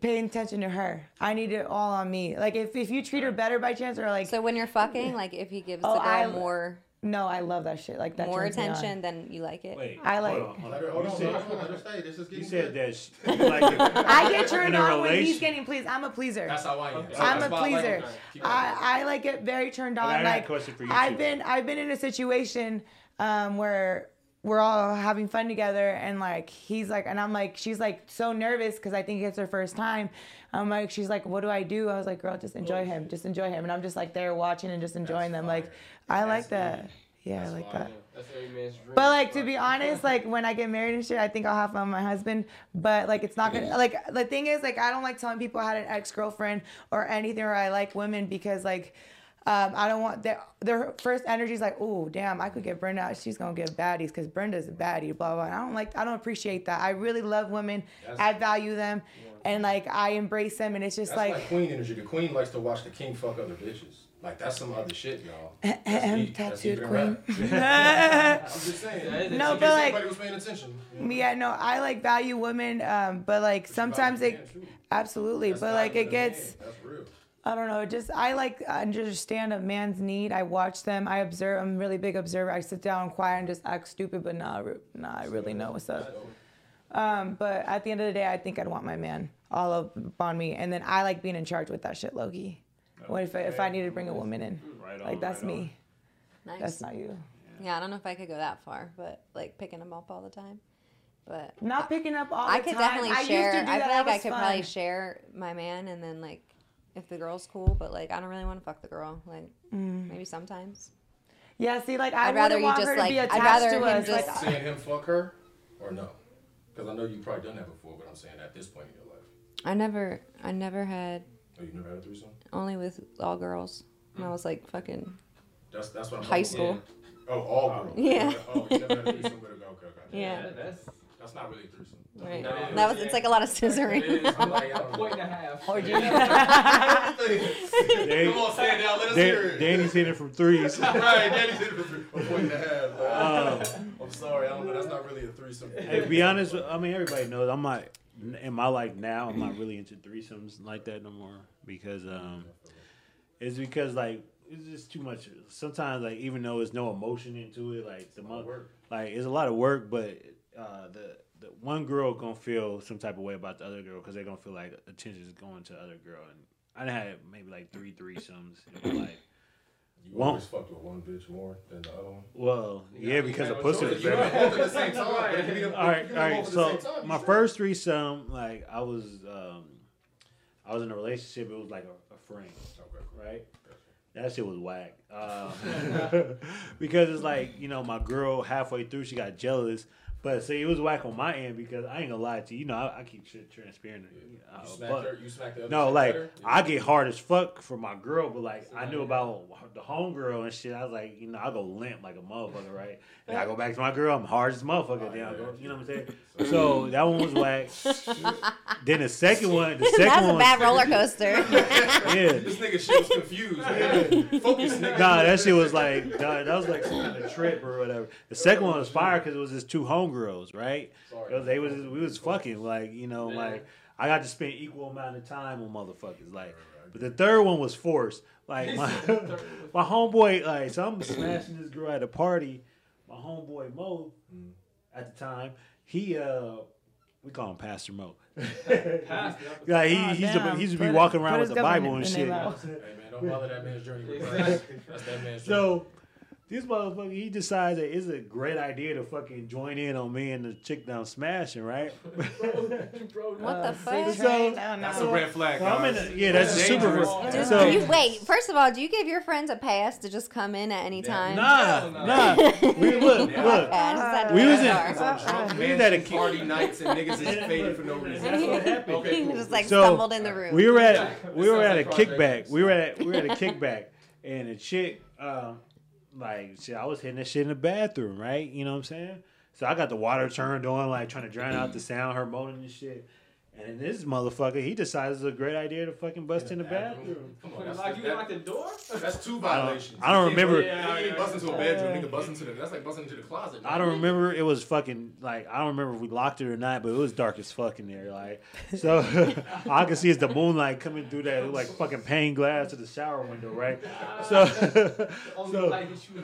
paying attention to her. I need it all on me. Like if, if you treat her better by chance or like So when you're fucking, like if he gives Oh, the girl I- more no, I love that shit. Like that more turns me on. attention, then you like it. Wait, I like- hold on, hold Let on. her, hold You on, said, hold on, let her stay. This is you getting said good. that sh- you like it. I get turned In a on when he's relation- getting pleased. I'm a pleaser. That's how I am. Okay. I'm That's a why I like pleaser. it. Keep going. I, I like get very turned on. I got a like question for you, I've too. been I've been in a situation um, where we're all having fun together and like he's like and I'm like she's like so nervous because I think it's her first time. I'm like she's like what do I do? I was like girl just enjoy him, just enjoy him, and I'm just like there watching and just enjoying them. Like I like That's that. Yeah, I like that. That's man's dream. But like to be honest, like when I get married and shit, I think I'll have fun with my husband. But like it's not gonna like the thing is like I don't like telling people I had an ex girlfriend or anything or I like women because like um, I don't want their their first energy is like oh damn I could get Brenda out she's gonna get baddies because Brenda's a baddie blah blah. And I don't like I don't appreciate that. I really love women. I value them, and like I embrace them and it's just That's like. like, queen energy. The queen likes to watch the king fuck other bitches. Like that's some other shit, y'all. That's Ahem, deep. That's tattooed queen. I'm just saying. No, but like- anybody was paying attention. you know? Yeah, no, I like value women, um, but like sometimes it, absolutely, That's but like it in man. gets, That's real. I don't know, just I like understand a man's need. I watch them, I observe. I'm a really big observer. I sit down quiet and just act stupid, but nah, nah, I really know what's up. Um, but at the end of the day, I think I'd want my man all up on me, and then I like being in charge with that shit, Loki. What if I, if I need to bring a woman in? Right on, Like that's right me. Nice. That's not you. yeah, I don't know if I could go that far, but like picking them up all the time. But Not picking up all I the could time. definitely I used share. I feel like I could fun. probably share my man, and then like if the girl's cool, but like I don't really want to fuck the girl. Like Mm. maybe sometimes. Yeah, see, like I I'd rather you want just, her to like- be I'd attached rather to him us. just- like, Seeing him fuck her or no? Because I know you've probably done that before, but I'm saying at this point in your life. I never, I never had Oh, you never had a threesome? only with all girls. When I was like fucking That's that's what I'm high school. about. Oh, all girls. Yeah. Oh, you never had a threesome with a girl. Okay, okay. Yeah. Yeah, that's That's not really a threesome. Right. That is- That was. It's like a lot of scissoring. It is. I'm like, I a don't point and a half. Orgy. Dan- Come on, stand down. Let us hear it. Danny's hitting from threes. right, Danny's hitting it for a point and a half. Like, I'm sorry, I don't know. That's not really a threesome. Hey, to be honest, I mean everybody knows I'm not in my life now. I'm not really into threesomes like that no more because um, it's because like it's just too much. Sometimes like even though there's no emotion into it, like the mo- work. like it's a lot of work, but uh, the the one girl gonna feel some type of way about the other girl because they're gonna feel like attention is going to the other girl. And I had maybe like three threesomes in my life. You Won't- always fucked with one bitch more than the other one. Well, You yeah, because got of pussy choice. was You better. do them both at the same time. but if you do them- all right, if you all do them right. both at the So time, my straight. first threesome, like I was, um, I was in a relationship. It was like a, a friend, Okay, right? That shit was whack. Uh, because it's like you know, my girl halfway through she got jealous. But see, it was whack on my end because I ain't gonna lie to you. You know, I, I keep shit transparent. Uh, You smacked her. You smacked the other no, like better? I get hard as fuck for my girl, but like I knew about the homegirl and shit. I was like, you know, I go limp like a motherfucker, right? And I go back to my girl, I'm hard as a motherfucker. Oh, Then I yeah. go, you know what I'm saying? So mm. that one was whack. then the second one, the That's second a one, bad roller coaster. yeah. This nigga shit was confused. Man. Focus, nigga. Nah, that shit was like nah, that was like some kind of trip or whatever. The second one was fire because it was just two homegirls, right? Sorry. It was, they was we was fucking like you know like I got to spend equal amount of time with motherfuckers like. But the third one was forced. Like my my homeboy, like so I'm smashing this girl at a party. My homeboy Mo, mm. at the time, he uh, we call him Pastor Mo. Pastor. yeah, he Aw, he used to damn. be, he to be walking around with the Bible and shit. name. Hey man, don't bother that man's journey with Exactly. Christ. That's that man's journey. So this motherfucker, he decides that it's a great idea to fucking join in on me and the chick down smashing, right? What the fuck? C train? So-. That's a red flag. So I'm in guys. a- yeah, that's a super red- Do, So- do you wait? First of all, do you give your friends a pass to just come in at any time? Nah, nah. We look, Yeah. look. Okay, I just had to We was in- that It's far. on drunk We man was at a party nights and niggas is faded for no reason. That's what happened. Okay, He cool. just like So, stumbled in the room. We were at we were at a kickback. We were at we were at a kickback, and a chick, um, like shit, I was hitting that shit in the bathroom, right? You know what I'm saying? So I got the water turned on, like trying to drown out the sound, her moaning and shit. And this motherfucker, he decides it's a great idea to fucking bust in the bathroom. Come on, Put like you that- lock the door? that's two I violations. don't, I don't remember. Yeah. Nigga ain't bust into a bedroom. Nigga bust into the. That's like busting into the closet. I don't remember. It was fucking like I don't remember if we locked it or not, but it was dark as fuck in there. Like so, all I can see is the moonlight coming through that like fucking pane glass to the shower window, right? So, so, light that you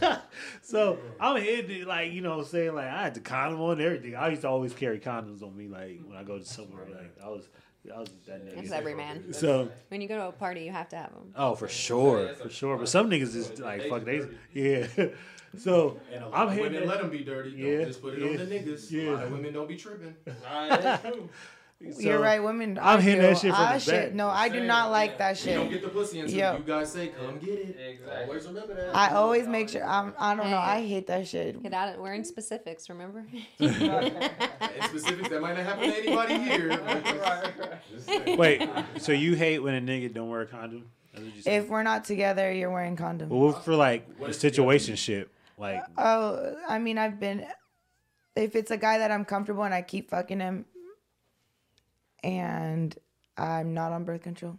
have. so I'm hitting it like you know, what I'm saying like I had the condom on and everything. I used to always carry condoms on me, like when I go to somewhere. Like I was, I was that It's nigga. every man. So. When you go to a party, you have to have them. Oh, for sure, for sure. But some niggas is like, fuck, they, yeah. So And I'm of hitting women let them be dirty. Don't Yeah, just put it yeah, on the niggas. yeah. A lot of women don't be tripping. Alright, that's true. You're right, women. I'm I hitting do. that shit from I the shit. back. No, I do not like that You don't shit. get the pussy until Yo. you guys say, "Come get it." Exactly. Always remember that. I always make sure. I'm. I don't know. I hate that shit. Get out of we're in specifics, remember? In specifics, that might not happen to anybody here. Just saying. Wait, so you hate when a nigga don't wear a condom? That's what you said? If we're not together, you're wearing condom. well, for like What a if- situation shit, like Oh, I mean, I've been. If it's a guy that I'm comfortable and I keep fucking him, and I'm not on birth control.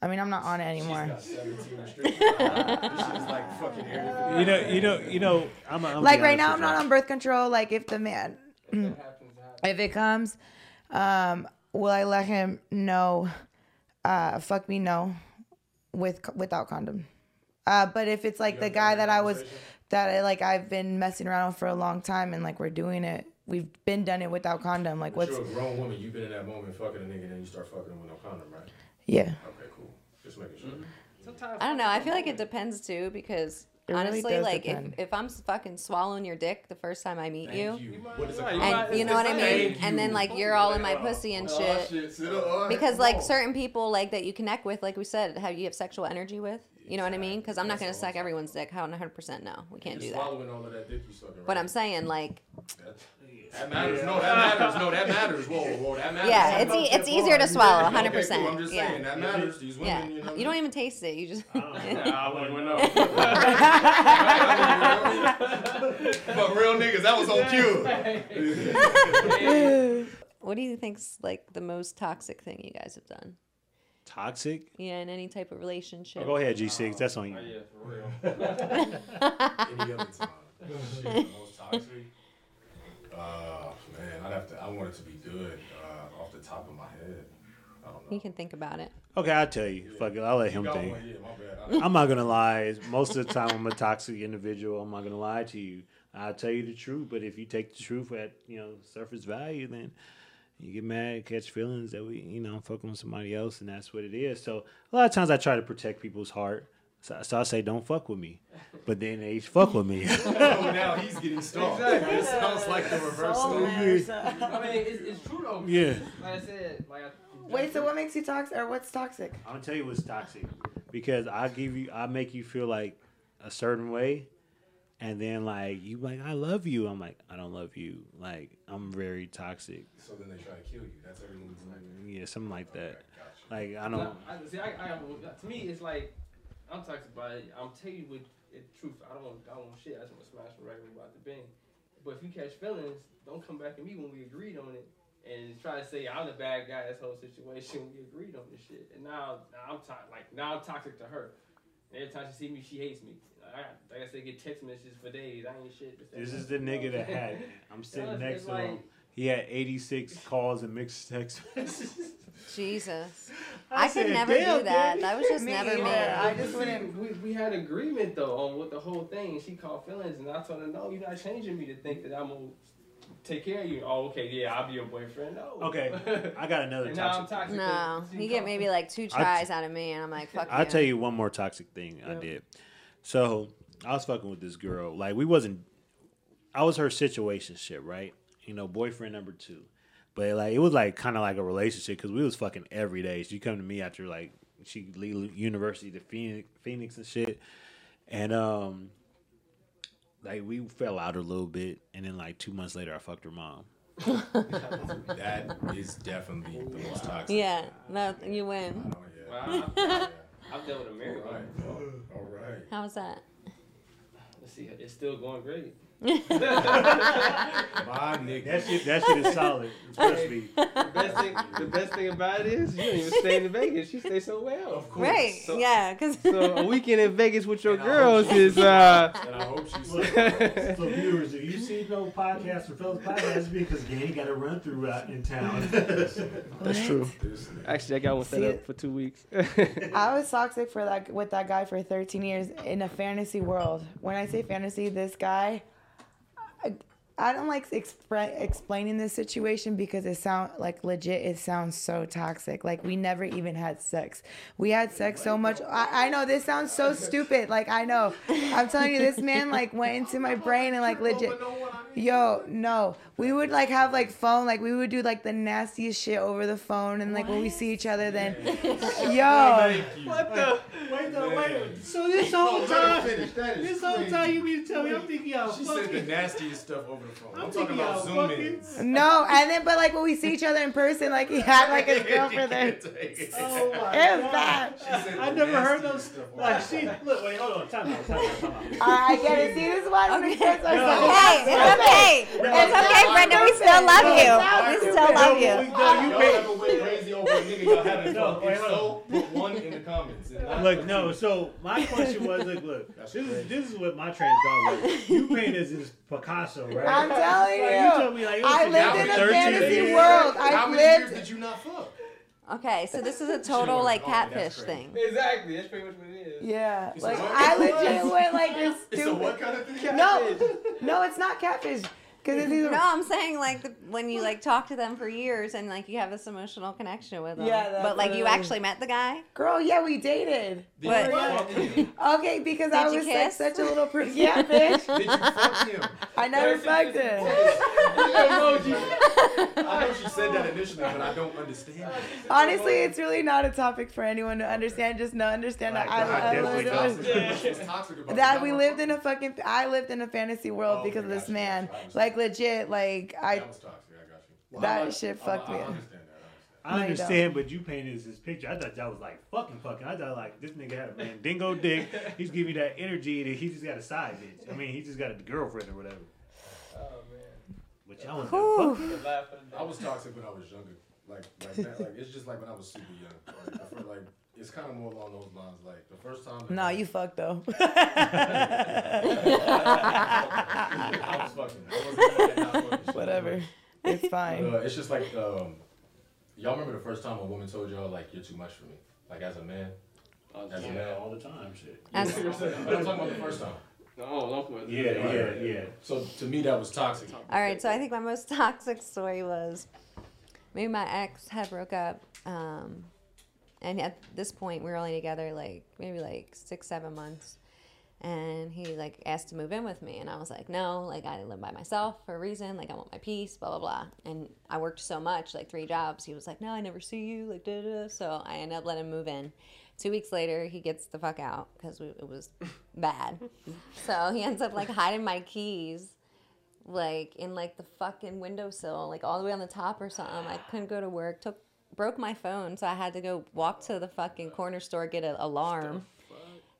I mean, I'm not on it anymore. Got 17 restrictions. this shit is like fucking you know, you know, you know. I'm, I'm Like right now, I'm not on birth control. Like if the man, If that happens, it if it comes, um, will I let him know? Uh, fuck me, no, with without condom. Uh, but if it's like the guy that I was, that I, like I've been messing around with for a long time, and like we're doing it, we've been done it without condom. Like But what's you're a grown woman. You've been in that moment fucking a nigga, and then you start fucking him with no condom, right? yeah. Okay, cool. Just making sure. Sometimes I don't know. I feel like it depends too because It honestly, does like depend. if, if I'm fucking swallowing your dick the first time I meet you, you. What is a Right, condom? might- and you know what I mean, and then like you're all in my pussy and Oh, shit. shit. Sit up. Because like certain people like that you connect with, like we said, how you have sexual energy with. You know what I mean? Because I'm not gonna suck everyone's dick. How 100 percent no, we can't You're do that. swallowing all of that dick you sucking. But right? I'm saying like, That, that matters. No, that matters. No, that matters. Whoa, whoa, that matters. yeah, it's e- it's easier to swallow, Okay, 100. cool. I'm percent just Yeah, that matters. These yeah. women, you know. You don't even taste it. You just. Yeah, I wouldn't even know. But real niggas, that was on cue. what do you think's like the most toxic thing you guys have done? Toxic. Yeah, in any type of relationship. Oh, go ahead, G6. That's on you. Oh, yeah, for real. Any other time. Shit, most toxic. Uh, man, I'd have to. I want it to be good uh, off the top of my head. I don't know. You can think about it. Okay, I'll tell you. Fuck it, I'll let him think. Yeah, my bad. I'm not gonna lie. Most of the time, I'm a toxic individual. I'm not gonna lie to you. I'll tell you the truth. But if you take the truth at you know surface value, then you get mad, catch feelings that we you know I'm fucking with somebody else, and that's what it is. So a lot of times I try to protect people's heart. So, so I say, don't fuck with me, but then they fuck with me. Oh, now he's getting stalked. Exactly. It sounds like the reverse. Story. I mean, it's, it's true though. yeah. Like I said, like I, Wait, so what makes you toxic, or what's toxic? I'm gonna tell you what's toxic because I give you, I make you feel like a certain way, and then like you like I love you. I'm like I don't love you. Like I'm very toxic. So then they try to kill you. That's every movie's like. Yeah, something like that. Gotcha. Like I don't. I, see, I, I, to me, it's like I'm toxic about it. I'm telling you with it, truth. I don't want, I don't want shit. I just want to smash them regularly about the bang. But if you catch feelings, don't come back at me when we agreed on it and try to say I'm the bad guy. This whole situation, we agreed on this shit, and now, now I'm to- like now I'm toxic to her. Every time she see me, she hates me. I, like I said, get text messages for days. I ain't shit. This is the nigga that had. I'm sitting it's next to like- him. He had 86 calls and mixed text messages. Jesus. I I, could said, never do that. Daddy." That was just Me never either. me. I I just wouldn't- We, we had agreement though on what the whole thing, and she called feelings, and I told her, no, you're not changing me to think that I'm gonna take care of you. Oh, okay, yeah, I'll be your boyfriend. No. Okay, I got another and now I'm toxic. toxic. No, 'cause she you get maybe like two tries out of me, and I'm like, fuck I'll you. tell you one more toxic thing I did. So I was fucking with this girl. Like we wasn't. I was her situationship, right? You know, boyfriend number two. But like it was like kind of like a relationship because we was fucking every day. She come to me after like she leave university to Phoenix, Phoenix and shit, and um, like we fell out a little bit, and then like two months later, I fucked her mom. That is definitely the most toxic. Yeah, no, you win. Oh, yeah. Wow. yeah. I've dealt with a married All one. right. All right. How's that? Let's see, it's still going great. My nigga. That shit, that shit is solid. Trust me. The best thing, the best thing about it is you don't even stay in Vegas. You stay so well. Of course. Right. So- yeah, because So a weekend in Vegas with your And girls is uh. And I hope she's Look, so viewers, if you see no podcast or Fellas Podcast, it's because Gang got a run through out in town. That's true. Actually, I got one set See up for two weeks. I was toxic for that with that guy for 13 years in a fantasy world. When I say fantasy, this guy, I, don't like expre- explaining this situation because it sound like legit. It sounds so toxic. Like we never even had sex. We had sex so much. I, I know this sounds so stupid. Like I know. I'm telling you, this man like went into my brain and like legit. Yo, no. We would like have like phone, like we would do like the nastiest shit over the phone, and like when we see each other, then, yo, what the? wait, no, wait. So this whole time, finish. That is this whole time you mean to tell me I'm thinking y'all She said the nastiest stuff over the phone. I'm, I'm talking thinking about y'all zoom ins. no, and then but like when we see each other in person, like he had like his girlfriend there. Oh my It was God. bad. I never heard those. Stuff. Like she, look, wait, hold on, time out, time out, time out. I get it. See, this is why I don't Okay. express Hey, ourselves. it's okay. It's okay, Brenda. We still love you. We still love you. no, you Y'all ever went crazy over a nigga y'all haven't No, fucked? wait, If so, put one in the comments. Look, no. So my question was, look, look. That's This is this is what my train of thought was. You paint as this Picasso, right? I'm telling Like, you. told me like, I lived in a fantasy years. world. How I've many years lived. did you not fuck? Okay, so this is a total like Oh, catfish crazy. thing. Exactly. That's pretty much what it is. Yeah, It's like what? I legit went like this It's a what stupid. kind of thing? No, no, it's not catfish. Because it's either No, I'm saying like the, when you like talk to them for years and like you have this emotional connection with them. Yeah, that's but like what you actually met the guy. girl. Yeah, we dated. Did What? you? Okay, because I Did you was like such a little person. Yeah, bitch. Did you fuck him? I never fucked him. I know she said that initially, but I don't understand. Honestly, it's really not a topic for anyone to understand. Just no understand that I, Like, I I definitely lived- don't. Toxic about that we lived in a fucking. I lived in a fantasy world Oh, because of this gotcha, man. gotcha. Like legit, like I. That was toxic. I got you. Well, That I like- shit I- fucked oh, I, me I understand that. I No, understand, but you painted as this picture. I thought that was like fucking fucking. I thought like this nigga had a Mandingo dick. He's giving you that energy that he just got a side bitch. I mean, he just got a girlfriend or whatever. Oh man. Which I was Whew. fuck. The laugh of the I was toxic when I was younger. Like, like that. Like, it's just like when I was super young. Like, I feel like it's kind of more along those lines. Like the first time. that No, I- you fucked though. I was fucking. I wasn't doing that, not fucking shit. Whatever. It's Uh, fine. it's just like um, y'all remember the first time a woman told y'all like you're too much for me, like as a man. As a man. all the time, shit. As- But I'm talking about the first time. No, don't put. Yeah, yeah, yeah. So to me that was toxic. All right, so I think my most toxic story was maybe my ex had broke up, um, and at this point we were only together like maybe like six, seven months, and he like asked to move in with me, and I was like, no, like I live by myself for a reason, like I want my peace, blah blah blah, and I worked so much, like three jobs. He was like, no, I never see you, like da da. So I ended up letting him move in. Two weeks later, he gets the fuck out because it was bad. so he ends up like hiding my keys like in like the fucking windowsill, like all the way on the top or something. I couldn't go to work. Took broke my phone, so I had to go walk to the fucking corner store get an alarm,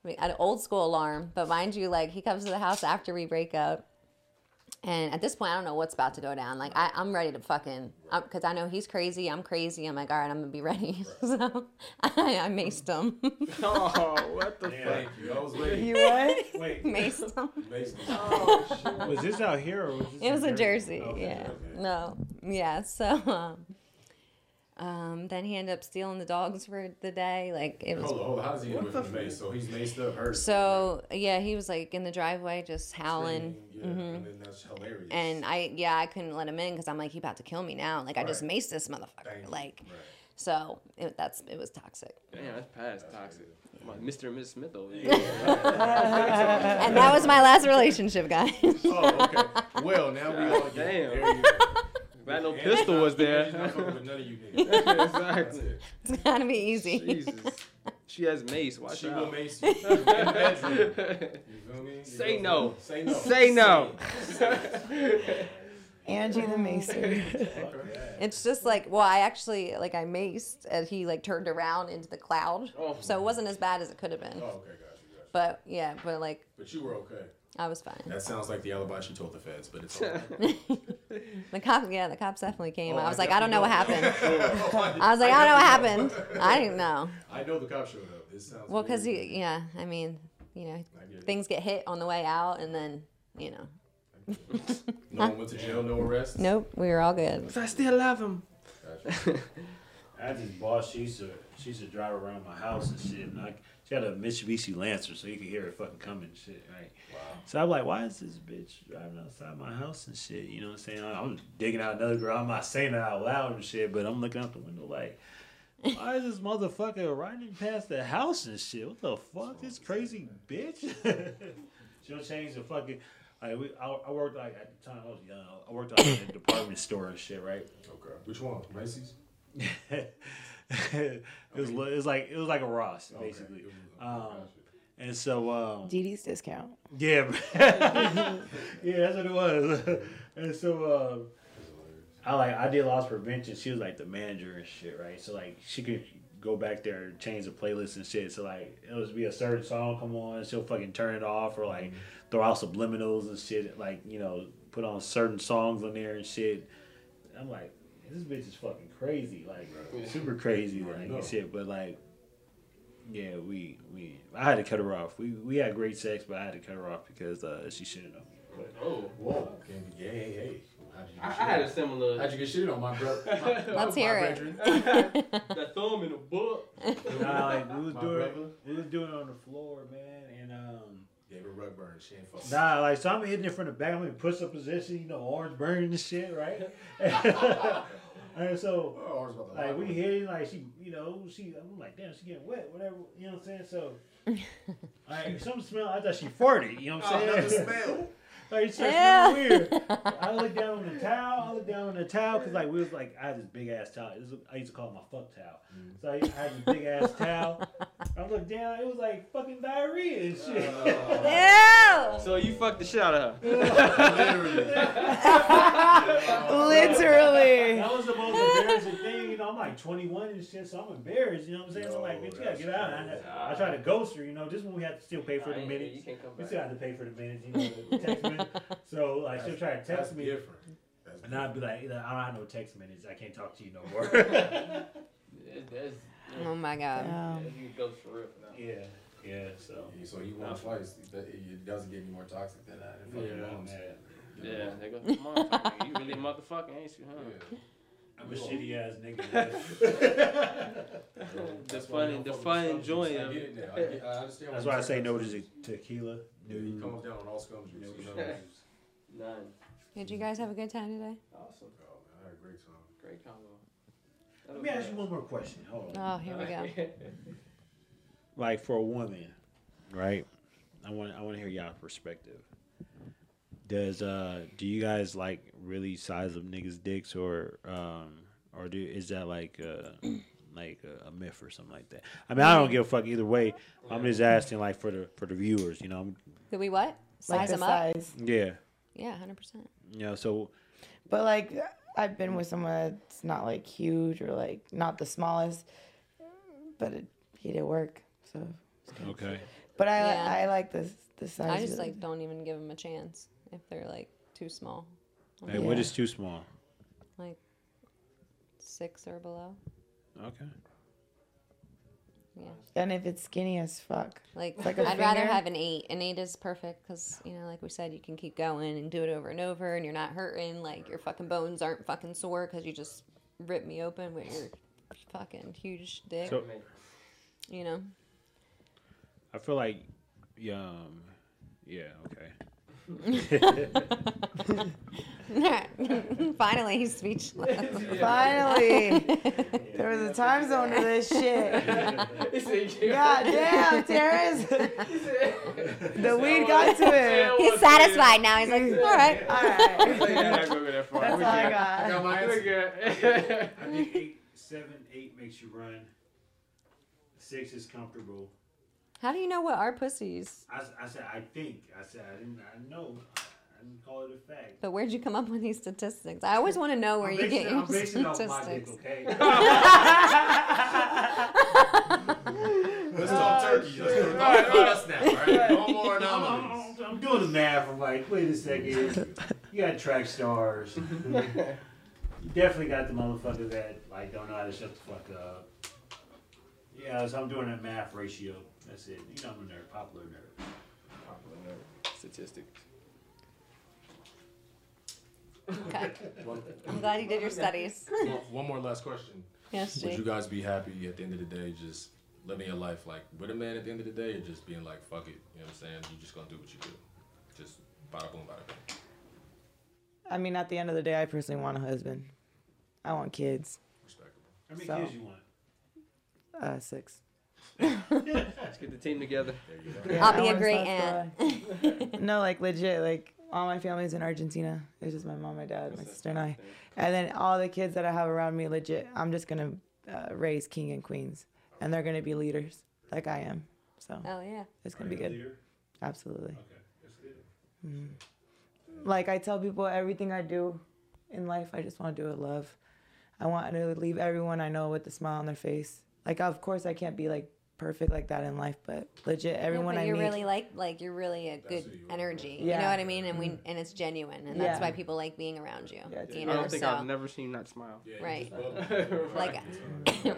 I mean, an old school alarm. But mind you, like he comes to the house after we break up, and at this point, I don't know what's about to go down. Like I, I'm ready to fucking, because I know he's crazy. I'm crazy. I'm like, all right, I'm gonna be ready. so I, I maced him, Oh, what the Yeah. Thank you. I was waiting. You what? Wait, maced him. Basically. was this out here or was this? It was in Jersey. Okay, yeah. okay. No. Yeah. So um, um, then he ended up stealing the dogs for the day. Like it was. Hold on, hold on. How does he end up with the mace? So he's maced up, hurt. So yeah, he was like in the driveway just howling. Screaming, Yeah, Mhm. and then that's hilarious. And I yeah I couldn't let him in because I'm like he about to kill me now. Like I just maced this motherfucker. Thank you. Like Right. so it, that's it was toxic. Damn, that's past toxic. My Mr. and Miss Smith over here. And that was my last relationship, guys. Oh, okay. Well, now we all get Damn. There you go. Glad no And pistol was there. he's not fucking with none of you niggas. That's exactly. it. It's gonna be easy. Jesus. She has mace. Watch She out. will mace you in the bedroom. You feel me? You Say go no. for it. Say no. Say no. Angie the Macer. It's just like, well, I actually like I maced and he like turned around into the cloud, Oh. so it wasn't as bad as it could have been. Oh, okay, got you, got you. But yeah, but like But you were okay. I was fine. That sounds like the alibi she told the feds, but it's all right. The cops, yeah, the cops definitely came. Oh, I was I like, I don't know what happened. definitely oh, I was like, I don't know what happened. I didn't know. I know the cop showed up. This sounds Well, because weird. yeah, I mean, you know, I get it. things get hit on the way out, and then you know, No one went to jail, no arrests. nope, we were all good. I still love him. Gotcha. I had this boss. She used to she used drive around my house and shit. And I, she had a Mitsubishi Lancer, so you could hear her fucking coming and shit, right? So I'm like, why is this bitch driving outside my house and shit? You know what I'm saying? I'm digging out another girl. I'm not saying it out loud and shit, but I'm looking out the window like, why is this motherfucker riding past the house and shit? What the fuck? This crazy bitch. She'll change the fucking. Like we, I, I worked like at the time I was young. I worked like in a department store and shit, right? Okay. Which one? Macy's? it was li- it was like it was like a Ross Okay. basically, Okay, Um. And so um, Dee Dee's discount. yeah, yeah, that's what it was. and so um, I like I did loss prevention. She was like the manager and shit, right? So like she could go back there and change the playlist and shit. So like it was be a certain song come on, she'll fucking turn it off or like throw out subliminals and shit. Like you know put on certain songs on there and shit. I'm like this bitch is fucking crazy, like super crazy, like and shit. But like yeah, we we I had to cut her off. We we had great sex, but I had to cut her off because uh, she shouldn't have. But Oh. Whoa. Can't be- Hey, hey, hey. How'd you get I, I had a similar. How'd you get shit on my brother? Let's my hear it. that thumb in the book. nah, like we was My doing brother? we was doing it on the floor, man, and um. Gave her rug burn. She ain't fucking. Nah, like so I'm hitting it from the back. I'm in push up position, you know, orange burning and shit, right? and so Oh, I was about to like lie. we hitting, like she, you know, she. I'm like, damn, she getting wet, whatever. You know what I'm saying? So, like some smell. I thought she farted. You know what Oh, I'm another saying? smell. Like, she Yeah. smelled weird. I looked down on the towel. I looked down on the towel because like we was like I had this big ass towel. This is, I used to call it my fuck towel. Mm. So I, I had this big ass towel. I looked down. It was like fucking diarrhea and shit. Oh. Ew! So you fucked the shit out of her. Literally. Literally. That was the most embarrassing thing, you know. I'm like 21 and shit, so I'm embarrassed, you know what I'm saying? so I'm like, bitch, you gotta get out. And I, I tried to ghost her, you know. This one we have to still pay for the ain't- minutes. You can't come We still have to pay for the minutes, you know, the text minutes. So like, she'll try to That's text me, different. That's and I'd be like, I don't have no text minutes. I can't talk to you no more. It- That's, Oh my god. Damn. you go for real now. yeah, yeah. So Yeah, So you won twice. It doesn't get any more toxic than that. It fucking yeah, bombs. man. Yeah, they go, motherfucker. You really motherfucking, ain't you, huh? Yeah. I'm a shitty ass nigga. man. The That's why fun, the fuck with fun scum enjoying. I of get it. it now. I, get, I understand. That's why I say no to te- tequila. Yeah, he comes down on all scum juice. No You know? juice. None. Did you guys have a good time today? Awesome. Oh, man, I had a great time. Great combo. That Let me ask you one more question. Hold on. Oh, here we go. like for a woman, right? I want I want to hear y'all perspective. Does uh do you guys like really size of niggas' dicks or um or do is that like uh like a, a myth or something like that? I mean I don't give a fuck either way. I'm just asking like for the for the viewers, you know. I'm- Did we what? Like Size the them up? size. Yeah, Yeah, hundred percent. you know. So But like I've been with someone that's not like huge or like not the smallest, but it, he did work. So, okay, but I Yeah. I like the the size. I just of- like don't even give them a chance if they're like too small. I'm hey, like, Yeah. is too small? like six or below. Okay, Yeah. and if it's skinny as fuck. Like, It's like a I'd rather have an eight. An eight is perfect because you know, like we said, you can keep going and do it over and over, and you're not hurting. Like your fucking bones aren't fucking sore because you just ripped me open with your fucking huge dick. So- you know. I feel like yeah, um, yeah, okay. Finally, he's speechless. Finally, there was a time zone to this shit. He said, yeah. God damn, Terrence. The weed got to him. He's satisfied now. He's like, all right. All Yeah, right. not gonna go that far. That's all I good. got. got my We answer. good. I think eight, seven, eight makes you run. Six is comfortable. How do you know what are pussies? I said I think. I said I didn't. I know. I didn't call it a fact. But where'd you come up with these statistics? I always want to know where I'm you get it- your I'm basing it off my dick, statistics. okay? Let's talk oh, turkey. Let's talk about us now, right? No more I'm, anomalies. I'm- I'm doing the math. I'm like, wait a second. You got track stars. you definitely got the motherfucker that like don't know how to shut the fuck up. Yeah, so I'm doing that math ratio. That's it. You know I'm a nerd, popular nerd. Popular nerd. Statistics. Okay. One, I'm glad you did your studies. one- one more last question. yes, Would you guys be happy at the end of the day just living your life like with a man at the end of the day or just being like, fuck it, you know what I'm saying? You just gonna do what you do. Just bada boom, bada bing. I mean, at the end of the day, I personally want a husband. I want kids. Respectable. How many So- kids you want? Uh, six. Let's get the team together. There you go. Yeah, I'll be a wanna great start aunt. the- no, like legit, like all my family's in Argentina. It's just my mom, my dad, my sister, and I. And then all the kids that I have around me, legit, I'm just gonna uh, raise king and queens, and they're gonna be leaders like I am. So Oh yeah. it's gonna be Are you good. leader? Absolutely. Okay, that's good. Like I tell people, everything I do in life, I just want to do it love. I want to leave everyone I know with a smile on their face. Like, of course, I can't be like perfect like that in life, but legit, everyone yeah, but I you're meet. really like like you're really a good you are. energy. You know what I mean? And we and it's genuine, and that's Yeah. why people like being around you. Yeah, it's you I know, don't think so I've never seen you not smile. Yeah, Right. like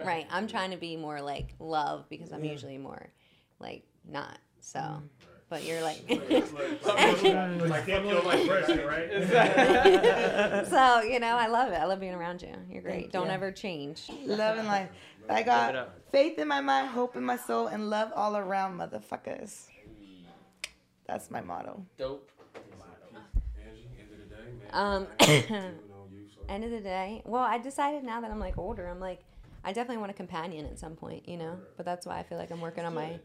right. I'm trying to be more like love because I'm usually more like not. So, Mm. but you're like. Like fuck your life president, right? so you know, I love it. I love being around you. You're great. Thank Don't you. ever change. love and life. I got faith in my mind, hope in my soul, and love all around, motherfuckers. That's my motto. Dope. End of the day. Um, I ain't too on you, so- End of the day, well, I decided now that I'm like older, I'm like, I definitely want a companion at some point, you know. But that's why I feel like I'm working on my,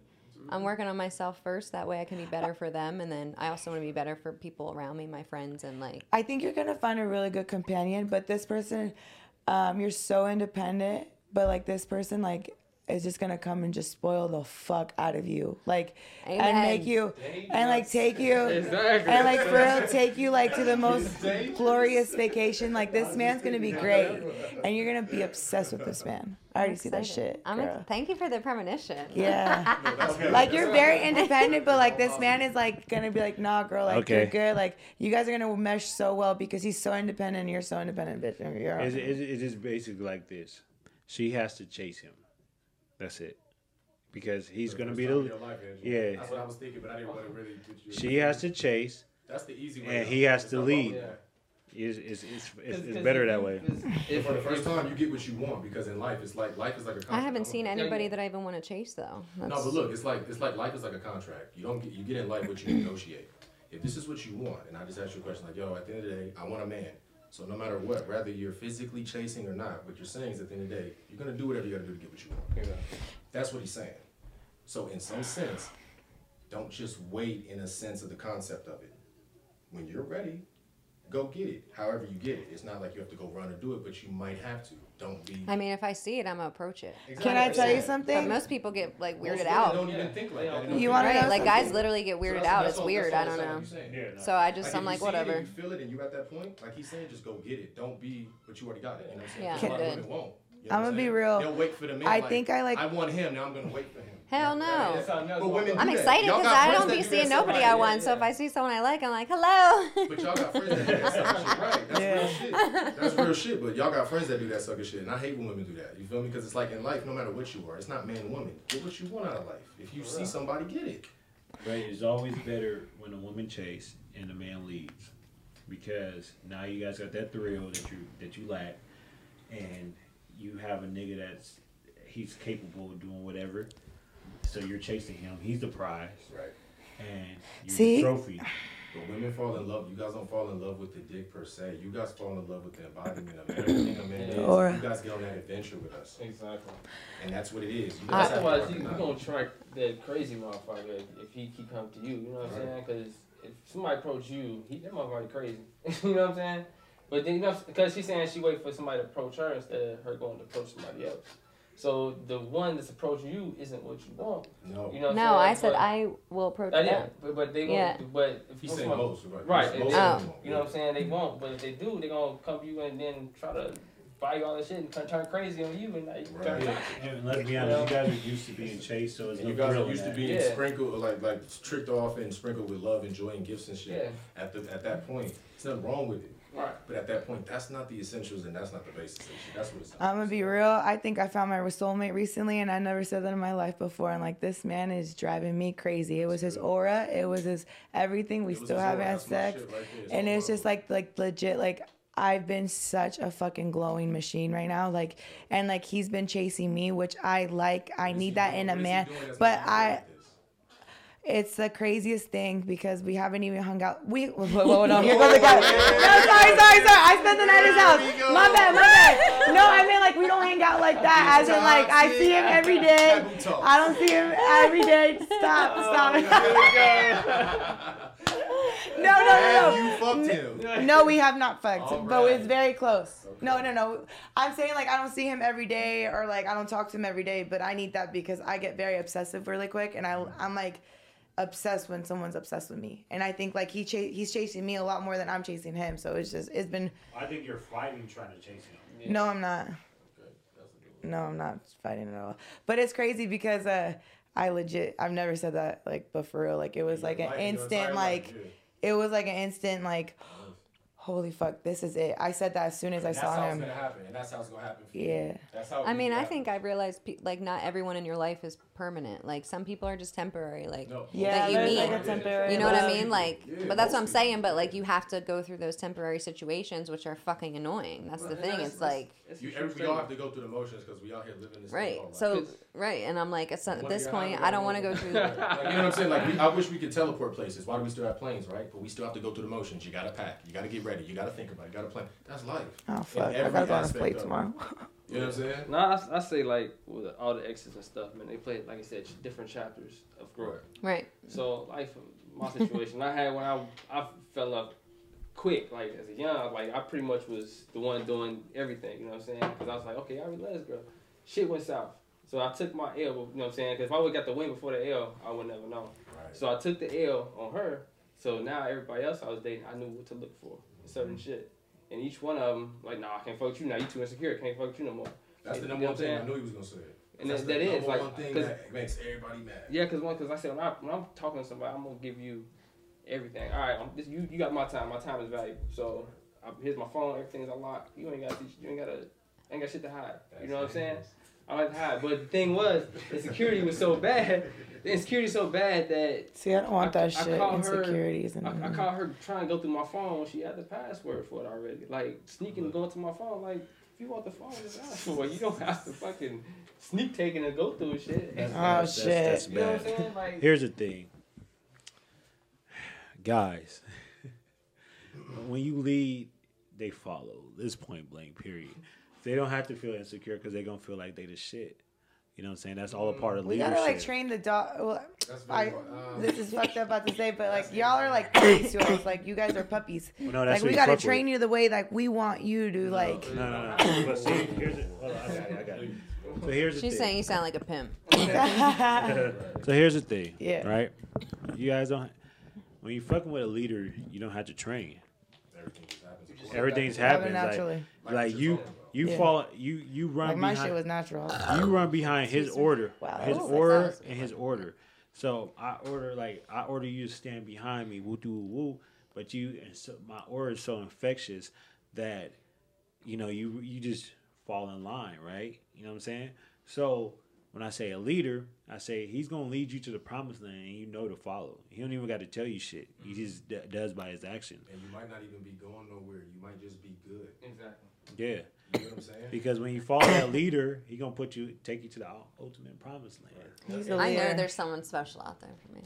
I'm working on myself first. That way I can be better for them, and then I also want to be better for people around me, my friends, and like, I think you're gonna find a really good companion, but this person, um, you're so independent, but like this person, like is just gonna come and just spoil the fuck out of you, like, and make you, and like take you, Exactly. and like for real, take you like to the most glorious vacation. Like this man's gonna be great, and you're gonna be obsessed with this man. I already see that shit. I'm. girl. Thank you for the premonition. Yeah. Okay. Like you're very independent, but like this man is like gonna be like, nah, girl, like you're good. Like you guys are gonna mesh so well because he's so independent and you're so independent, bitch. You're It's, it's, it's just basically like this. She has to chase him. That's it. Because he's gonna be the. your life, Yeah. That's what I was thinking, but I didn't want to really put you. She has to chase. That's the easy way. and he has to lead. about- yeah. It's, it's, it's, it's, 'Cause- it's 'cause better that way. If, For the first time, you get what you want because in life, it's like life is like a contract. I haven't I'm- seen anybody that I even want to chase though. No, but look, it's like it's like life is like a contract. You don't get you get in life what you negotiate. If this is what you want, and I just ask you a question like, yo, at the end of the day, I want a man. So no matter what, whether you're physically chasing or not, what you're saying is at the end of the day, you're gonna do whatever you gotta do to get what you want. Yeah. That's what he's saying. So in some sense, don't just wait in a sense of the concept of it. When you're ready, go get it. However you get it. It's not like you have to go run or do it, but you might have to. Don't be. I mean, if I see it, I'm gonna approach it. Can I tell you something? But something? most people get like weirded women out. Don't even think like that. You wanna like Right? Like guys literally get So weirded that's- out. that's It's all- weird. I don't know. like you're saying. Yeah, no. So I just Like, I'm like see it whatever. you feel it and you at that point, like he's saying, just go get it. Don't be, but you already got it. You know what I'm saying? Yeah. 'Cause a lot of women won't. You know I'ma what be real. They'll wait for the man. I like, think I like- I want him. Now I'm gonna wait for him. Hell no. That's something else. But women I'm do that. excited Y'all because got I friends don't that be do seeing that stuff, nobody right? I Yeah, want. So yeah. if I see someone I like, I'm like, hello. But y'all got friends that do that sucker shit, right? That's Yeah. real shit. That's real shit. But y'all got friends that do that sucker shit, and I hate when women do that. You feel me? Because it's like in life, no matter what you are, it's not man and woman. Get what you want out of life. If you see somebody, get it. Right, it's always better when a woman chase and a man leads, because now you guys got that thrill that you that you lack, and you have a nigga that's he's capable of doing whatever. So you're chasing him. He's the prize, Right. and you're See? the trophy. But women fall in love. You guys don't fall in love with the dick per se. You guys fall in love with the embodiment of everything a man is. Or- You guys get on that adventure with us, Exactly. and that's what it is. You guys Otherwise, you, you recognize. gonna track that crazy motherfucker if he keep coming to you. You know what I'm saying? Because if somebody approach you, he that motherfucker crazy. you know what I'm saying? But then you know, because she's saying she wait for somebody to approach her instead of her going to approach somebody else. So the one that's approaching you isn't what you want. No. You know? What No, I'm I said But- I will approach Uh, yeah, them. but, but they Yeah. won't. But if He's you saying want- most, right? Right, Most and Oh. of them won't. You know what I'm saying? They won't, but if they do, they're gonna come to you and then try to buy you all this shit and turn, turn crazy on you and now you turn Right. toxic. And let's be honest, you guys are used to being chased, so it's And no you guys are used to being Yeah. sprinkled, like like tricked off and sprinkled with love and joy and gifts and shit. Yeah. At the at that point, there's nothing wrong with it. Right. But at that point, that's not the essentials and that's not the basis. That's what it's. I'm gonna be real. I think I found my soulmate recently, and I never said that in my life before. And like, this man is driving me crazy. It was his aura. It was his everything. We still haven't had sex, right. It's and it's just like like legit. Like I've been such a fucking glowing machine right now. Like and like he's been chasing me, which I like. I What is he need that in a What is he man. But making you feel I. It's the craziest thing because we haven't even hung out. We whoa, whoa, no, here goes the guy. No, sorry, sorry, sorry. I spent the night at his house. My bad, my bad. No, I mean like we don't hang out like that. As in like I see him every day. I don't see him every day. Stop, stop. No, no, Have no, you no. fucked him? No, we have not fucked, but it's very close. No, no, no. I'm saying like I don't see him every day or like I don't talk to him every day, but I need that because I get very obsessive really quick, and I I'm like obsessed when someone's obsessed with me, and I think like he cha- he's chasing me a lot more than I'm chasing him. So it's just it's been I think you're fighting trying to chase him. no, I'm not. No, I'm not fighting at all. But it's crazy because uh I legit I've never said that like but for real like it was like an instant like it was like an instant like holy fuck this is it. I said that as soon as I And that's how it's gonna happen, and that's how it's gonna happen. For you. Yeah. That's how. I mean, usually I think. I've realized pe- like not everyone in your life is permanent. Like some people are just temporary. Like No. Yeah, that you there's meet. like a temporary you know what I mean? Like, Yeah, but that's what I'm saying. But like you have to go through those temporary situations, which are fucking annoying. That's the thing. that's- It's like that's You, every, we all have to go through the motions because we out here living this. right. thing So right, and I'm like, at One this point, I don't want to go through. Like, you know what I'm saying? Like, we, I wish we could teleport places. Why do we still have planes, right? But we still have to go through the motions. You gotta pack. You gotta get ready. You gotta think about it. You gotta plan. That's life. Oh fuck! I gotta go on a aspect plate tomorrow. You know what I'm saying? No, I, I say like with all the exes and stuff, man. They play like I said, different chapters of growth. Right. So life, my situation I had when I I fell up quick, like as a young, like I pretty much was the one doing everything. You know what I'm saying? Because I was like, okay, I realized, girl, shit went south. So I took my L. You know what I'm saying? Because if I would got the win before the L, I would never know. Right. So I took the L on her. So now everybody else I was dating, I knew what to look for, certain mm-hmm. shit. And each one of them, like, nah, I can't fuck with you now. You too insecure. I Can't fuck with you no more. That's the You number know one thing. I saying? knew he was gonna say it. And That's that, the that is number like, one thing 'cause- that makes everybody mad. yeah, because one, because I said when, I, when I'm talking to somebody, I'm gonna give you everything. All right, I'm, this, you you got my time. My time is valuable. So I, here's my phone. Everything's unlocked. You ain't got you ain't got to ain't got shit to hide. You know what I'm saying? I like to hide. But the thing was, the security was so bad. The insecurity so bad that See, I don't want I- that I shit. call her- Insecurities and I, I caught her trying to go through my phone. She had the password for it already. Like sneaking, and going to my phone. Like if you want the phone, just ask for it. You don't have to fucking sneak taking and go through shit. That's, Oh, that's, shit. That's, that's you know what. I'm saying? Like Here's the thing, guys. when you lead, they follow. This point blank. Period. They don't have to feel insecure because they're gonna feel like they the shit. You know what I'm saying? That's all a part of we leadership. gotta like train the dog. Well, I, very, uh, this is fucked up about to say, but like y'all are like puppies to us. Like you guys are puppies. Well, no, that's Like we what you gotta fuck train with. you the way like we want you to like. No, no, no. But see, here's it. Hold on, I got it. I got it. So here's the She's thing. saying you sound like a pimp. so here's the thing. Yeah. Right. You guys don't. When you fucking with a leader, you don't have to train. everything just happens. Everything's Happen happens. Like, like you, you're talking about. you Yeah. fall. You you run Like my behind. shit was natural. you run behind his order, Wow, his that order, nice. and his order. So I order like I order you to stand behind me, woo doo woo. But you and so my order is so infectious that you know you you just fall in line, right? You know what I'm saying? So when I say a leader, I say he's gonna lead you to the promised land, and you know to follow. He don't even got to tell you shit. He mm-hmm. just d- does by his action. And you might not even be going nowhere. You might just be good. exactly. Yeah. You know what I'm saying? Because when you follow that leader, he gonna put you, take you to the ultimate promised land. He's a I know there's someone special out there for me.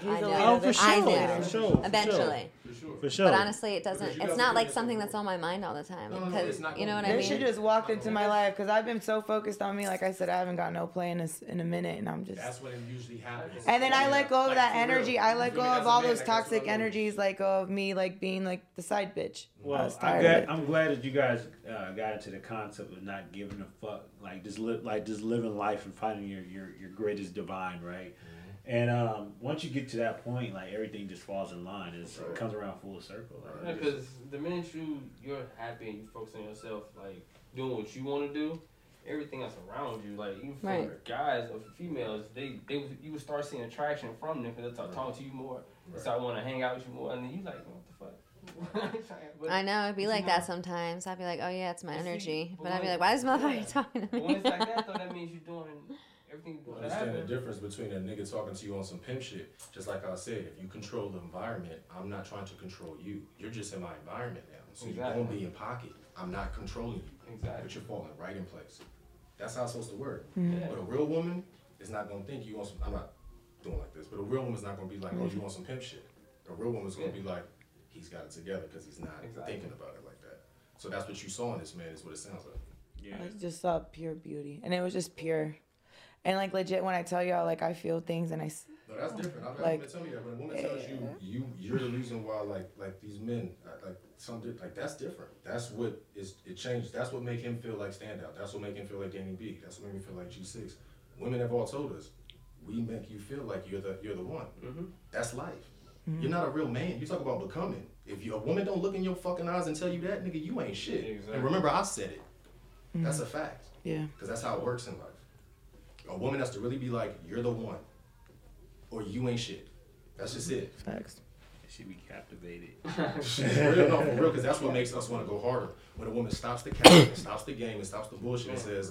He's I a know. Oh, for sure, I know. for sure, Eventually. For sure. For sure. But honestly, it doesn't. It's not like something that's on my mind all the time. No, no, no, Because you know what I mean. She just walked into my life because I've been so focused on me. Like I said, I haven't got no play in this in a minute, and I'm just. That's what it usually happens. And then I let go of Like, that for real. energy. I let go of all those toxic what I do. energies. Let go of me, like being like the side bitch. I Well, was I'm glad. I'm glad that you guys uh, got into the concept of not giving a fuck, like just li- like just living life and finding your your, your greatest divine, right? Mm-hmm. And um, once you get to that point, like everything just falls in line. It's, Right. It comes around full circle. Like, Yeah, because the minute you you're happy and you focus on yourself, like doing what you want to do, everything else around you, like even for Right. guys or females, they they you would start seeing attraction from them because they start talking to you more, they Right. start want to hang out with you more, and then you like, what the fuck? But- I know it'd be like that sometimes. I'd be like, oh yeah, it's my energy, but but I'd be like, why is this motherfucker yeah. talking to But when me? it's like that though, that means you're doing everything you're. Understand the difference between a nigga talking to you on some pimp shit. Just like I said, if you control the environment, I'm not trying to control you. You're just in my environment now. So you're Exactly. gonna be in pocket. I'm not controlling you. Exactly. but you're falling right in place. That's how it's supposed to work. Mm-hmm. Yeah. But a real woman is not gonna think you want some I'm not doing like this, but a real woman's not gonna be like, oh, you want some pimp shit. A real woman's gonna be like, he's got it together because he's not Exactly. thinking about it like that. So that's what you saw in this man, is what it sounds like. yeah. I just saw pure beauty, and it was just pure. And like legit, when I tell y'all, like I feel things, and I s- No, that's different. I've had Like- women tell me that. When a woman tells you you you're the reason why like like these men uh, like something like that's different. That's what is it changed. That's what make him feel like standout. That's what make him feel like Danny B. That's what make me feel like G six. Women have all told us we make you feel like you're the you're the one. Mm-hmm. That's life. You're not a real man. You talk about becoming. If you, a woman don't look in your fucking eyes and tell you that, nigga, you ain't shit. Exactly. And remember, I said it. Mm-hmm. That's a fact. yeah. Because that's how it works in life. A woman has to really be like, you're the one. Or you ain't shit. That's just it. Facts. She be captivated. real, no, for real, because that's what makes us want to go harder. When a woman stops the cap, stops the game, and stops the bullshit, and says,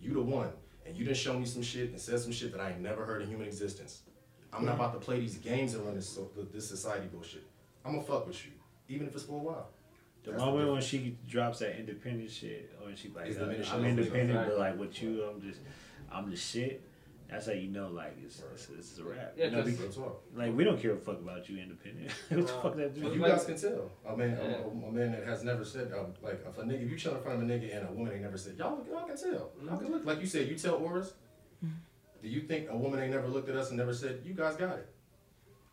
"You the one," and you done show me some shit and said some shit that I ain't never heard in human existence. I'm not about to play these games and run this so, this society bullshit. I'm gonna fuck with you, even if it's for a while. The That's the moment when she drops that independent shit, or she like, uh, I'm knows independent, but like with you, I'm just, I'm the shit. That's how you know, like, it's, it's, it's a rap. Yeah, you know, 'cause- because, Real like, we don't care a fuck about you independent. what the fuck that But do? you guys can tell. I mean, Yeah. a, a man that has never said, uh, like, if a nigga, if you chill in front of a nigga and a woman ain't never said, y'all, y'all can tell. Y'all can look. Like you said, you tell auras. Do you think a woman ain't never looked at us and never said, you guys got it?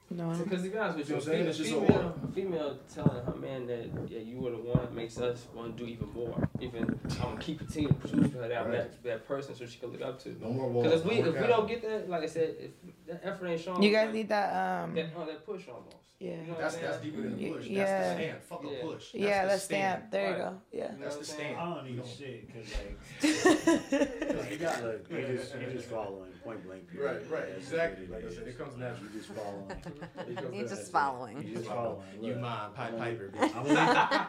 No. Because to be honest with You you, know what I'm saying? female, It's just a female, female telling her man that yeah you were the one makes us want to do even more. Even I'm gonna keep continuing to pursue for her that, Right. that that person so she can look up to. No more walls. Because if we more if we don't get that, like I said, if that effort ain't shown, You guys like, need that. Um. that oh, that push almost. Yeah. You know That's that's deeper than a push. Yeah. That's the stand. Fuck Yeah. a push. Yeah, the that's stamp. There you go. Yeah. That's the I'm? I don't need shit because like You got it. look, you just you just following point blank. period. Right, right, That's exactly. Like I said, it comes Like, natural. You just following. Because He's the- just following. You just following. You Look, mind, Pied Piper. I'm gonna lead,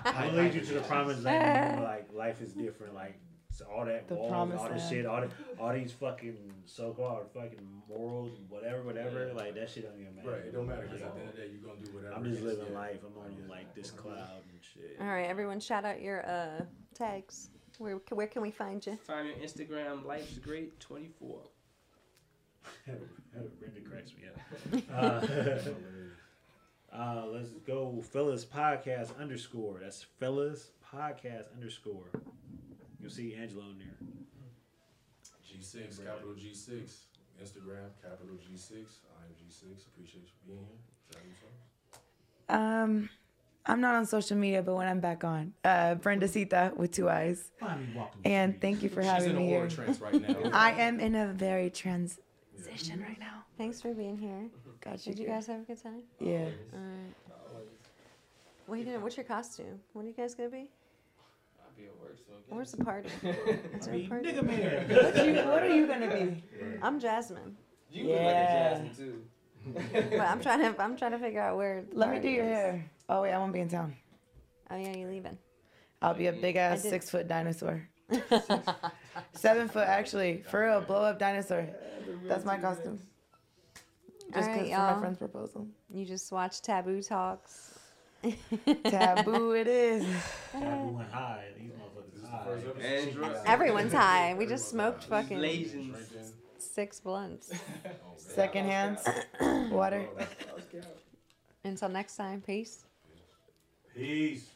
I'm gonna lead you to the promised land. where, Like life is different. Like so all that The walls, all this shit, all the, all these fucking so-called fucking morals, whatever, whatever. Like that shit don't even matter. Right, it don't matter because at the end of the day, you're gonna do whatever. I'm just living yeah. life. I'm on like this cloud and shit. All right, everyone, shout out your uh, tags. Where where can we find you? Find your Instagram. Life's great. Twenty four. Brenda cracks me up. Uh, uh, let's go, fellas podcast underscore. That's fellas podcast underscore. You'll see Angelo in there. G6, capital G6, Instagram, capital G6. I am G6. Appreciate you being here. that what you Um. I'm not on social media, but when I'm back on, uh, Brenda Sita with two eyes. And thank you for She's having in me a here. trance right now. I am in a very transition right now. Thanks for being here. Got you. Did you guys have a good time? Yeah. All right. What are you gonna? What's your costume? What are you guys gonna be? I'll be at work so. Where's the party? Is there a party? Nigga man. What, you, what are you gonna be? I'm Jasmine, You look like a Yeah. Jasmine too. but I'm trying to I'm trying to figure out where. the Let me do party your is. hair. Oh wait, I won't be in town. Oh yeah, you're leaving? I'll be a big ass did- six foot dinosaur. Seven foot actually. For real, blow up dinosaur. That's my costume. Just Alright, because for my y'all. friend's proposal. You just watch Taboo Talks. Taboo it is. Taboo and high. These motherfuckers high. First episode. Everyone's high. We just smoked fucking Blazing. Six blunts. Oh, Second hands. Water. I was scared. Until next time, peace. Peace.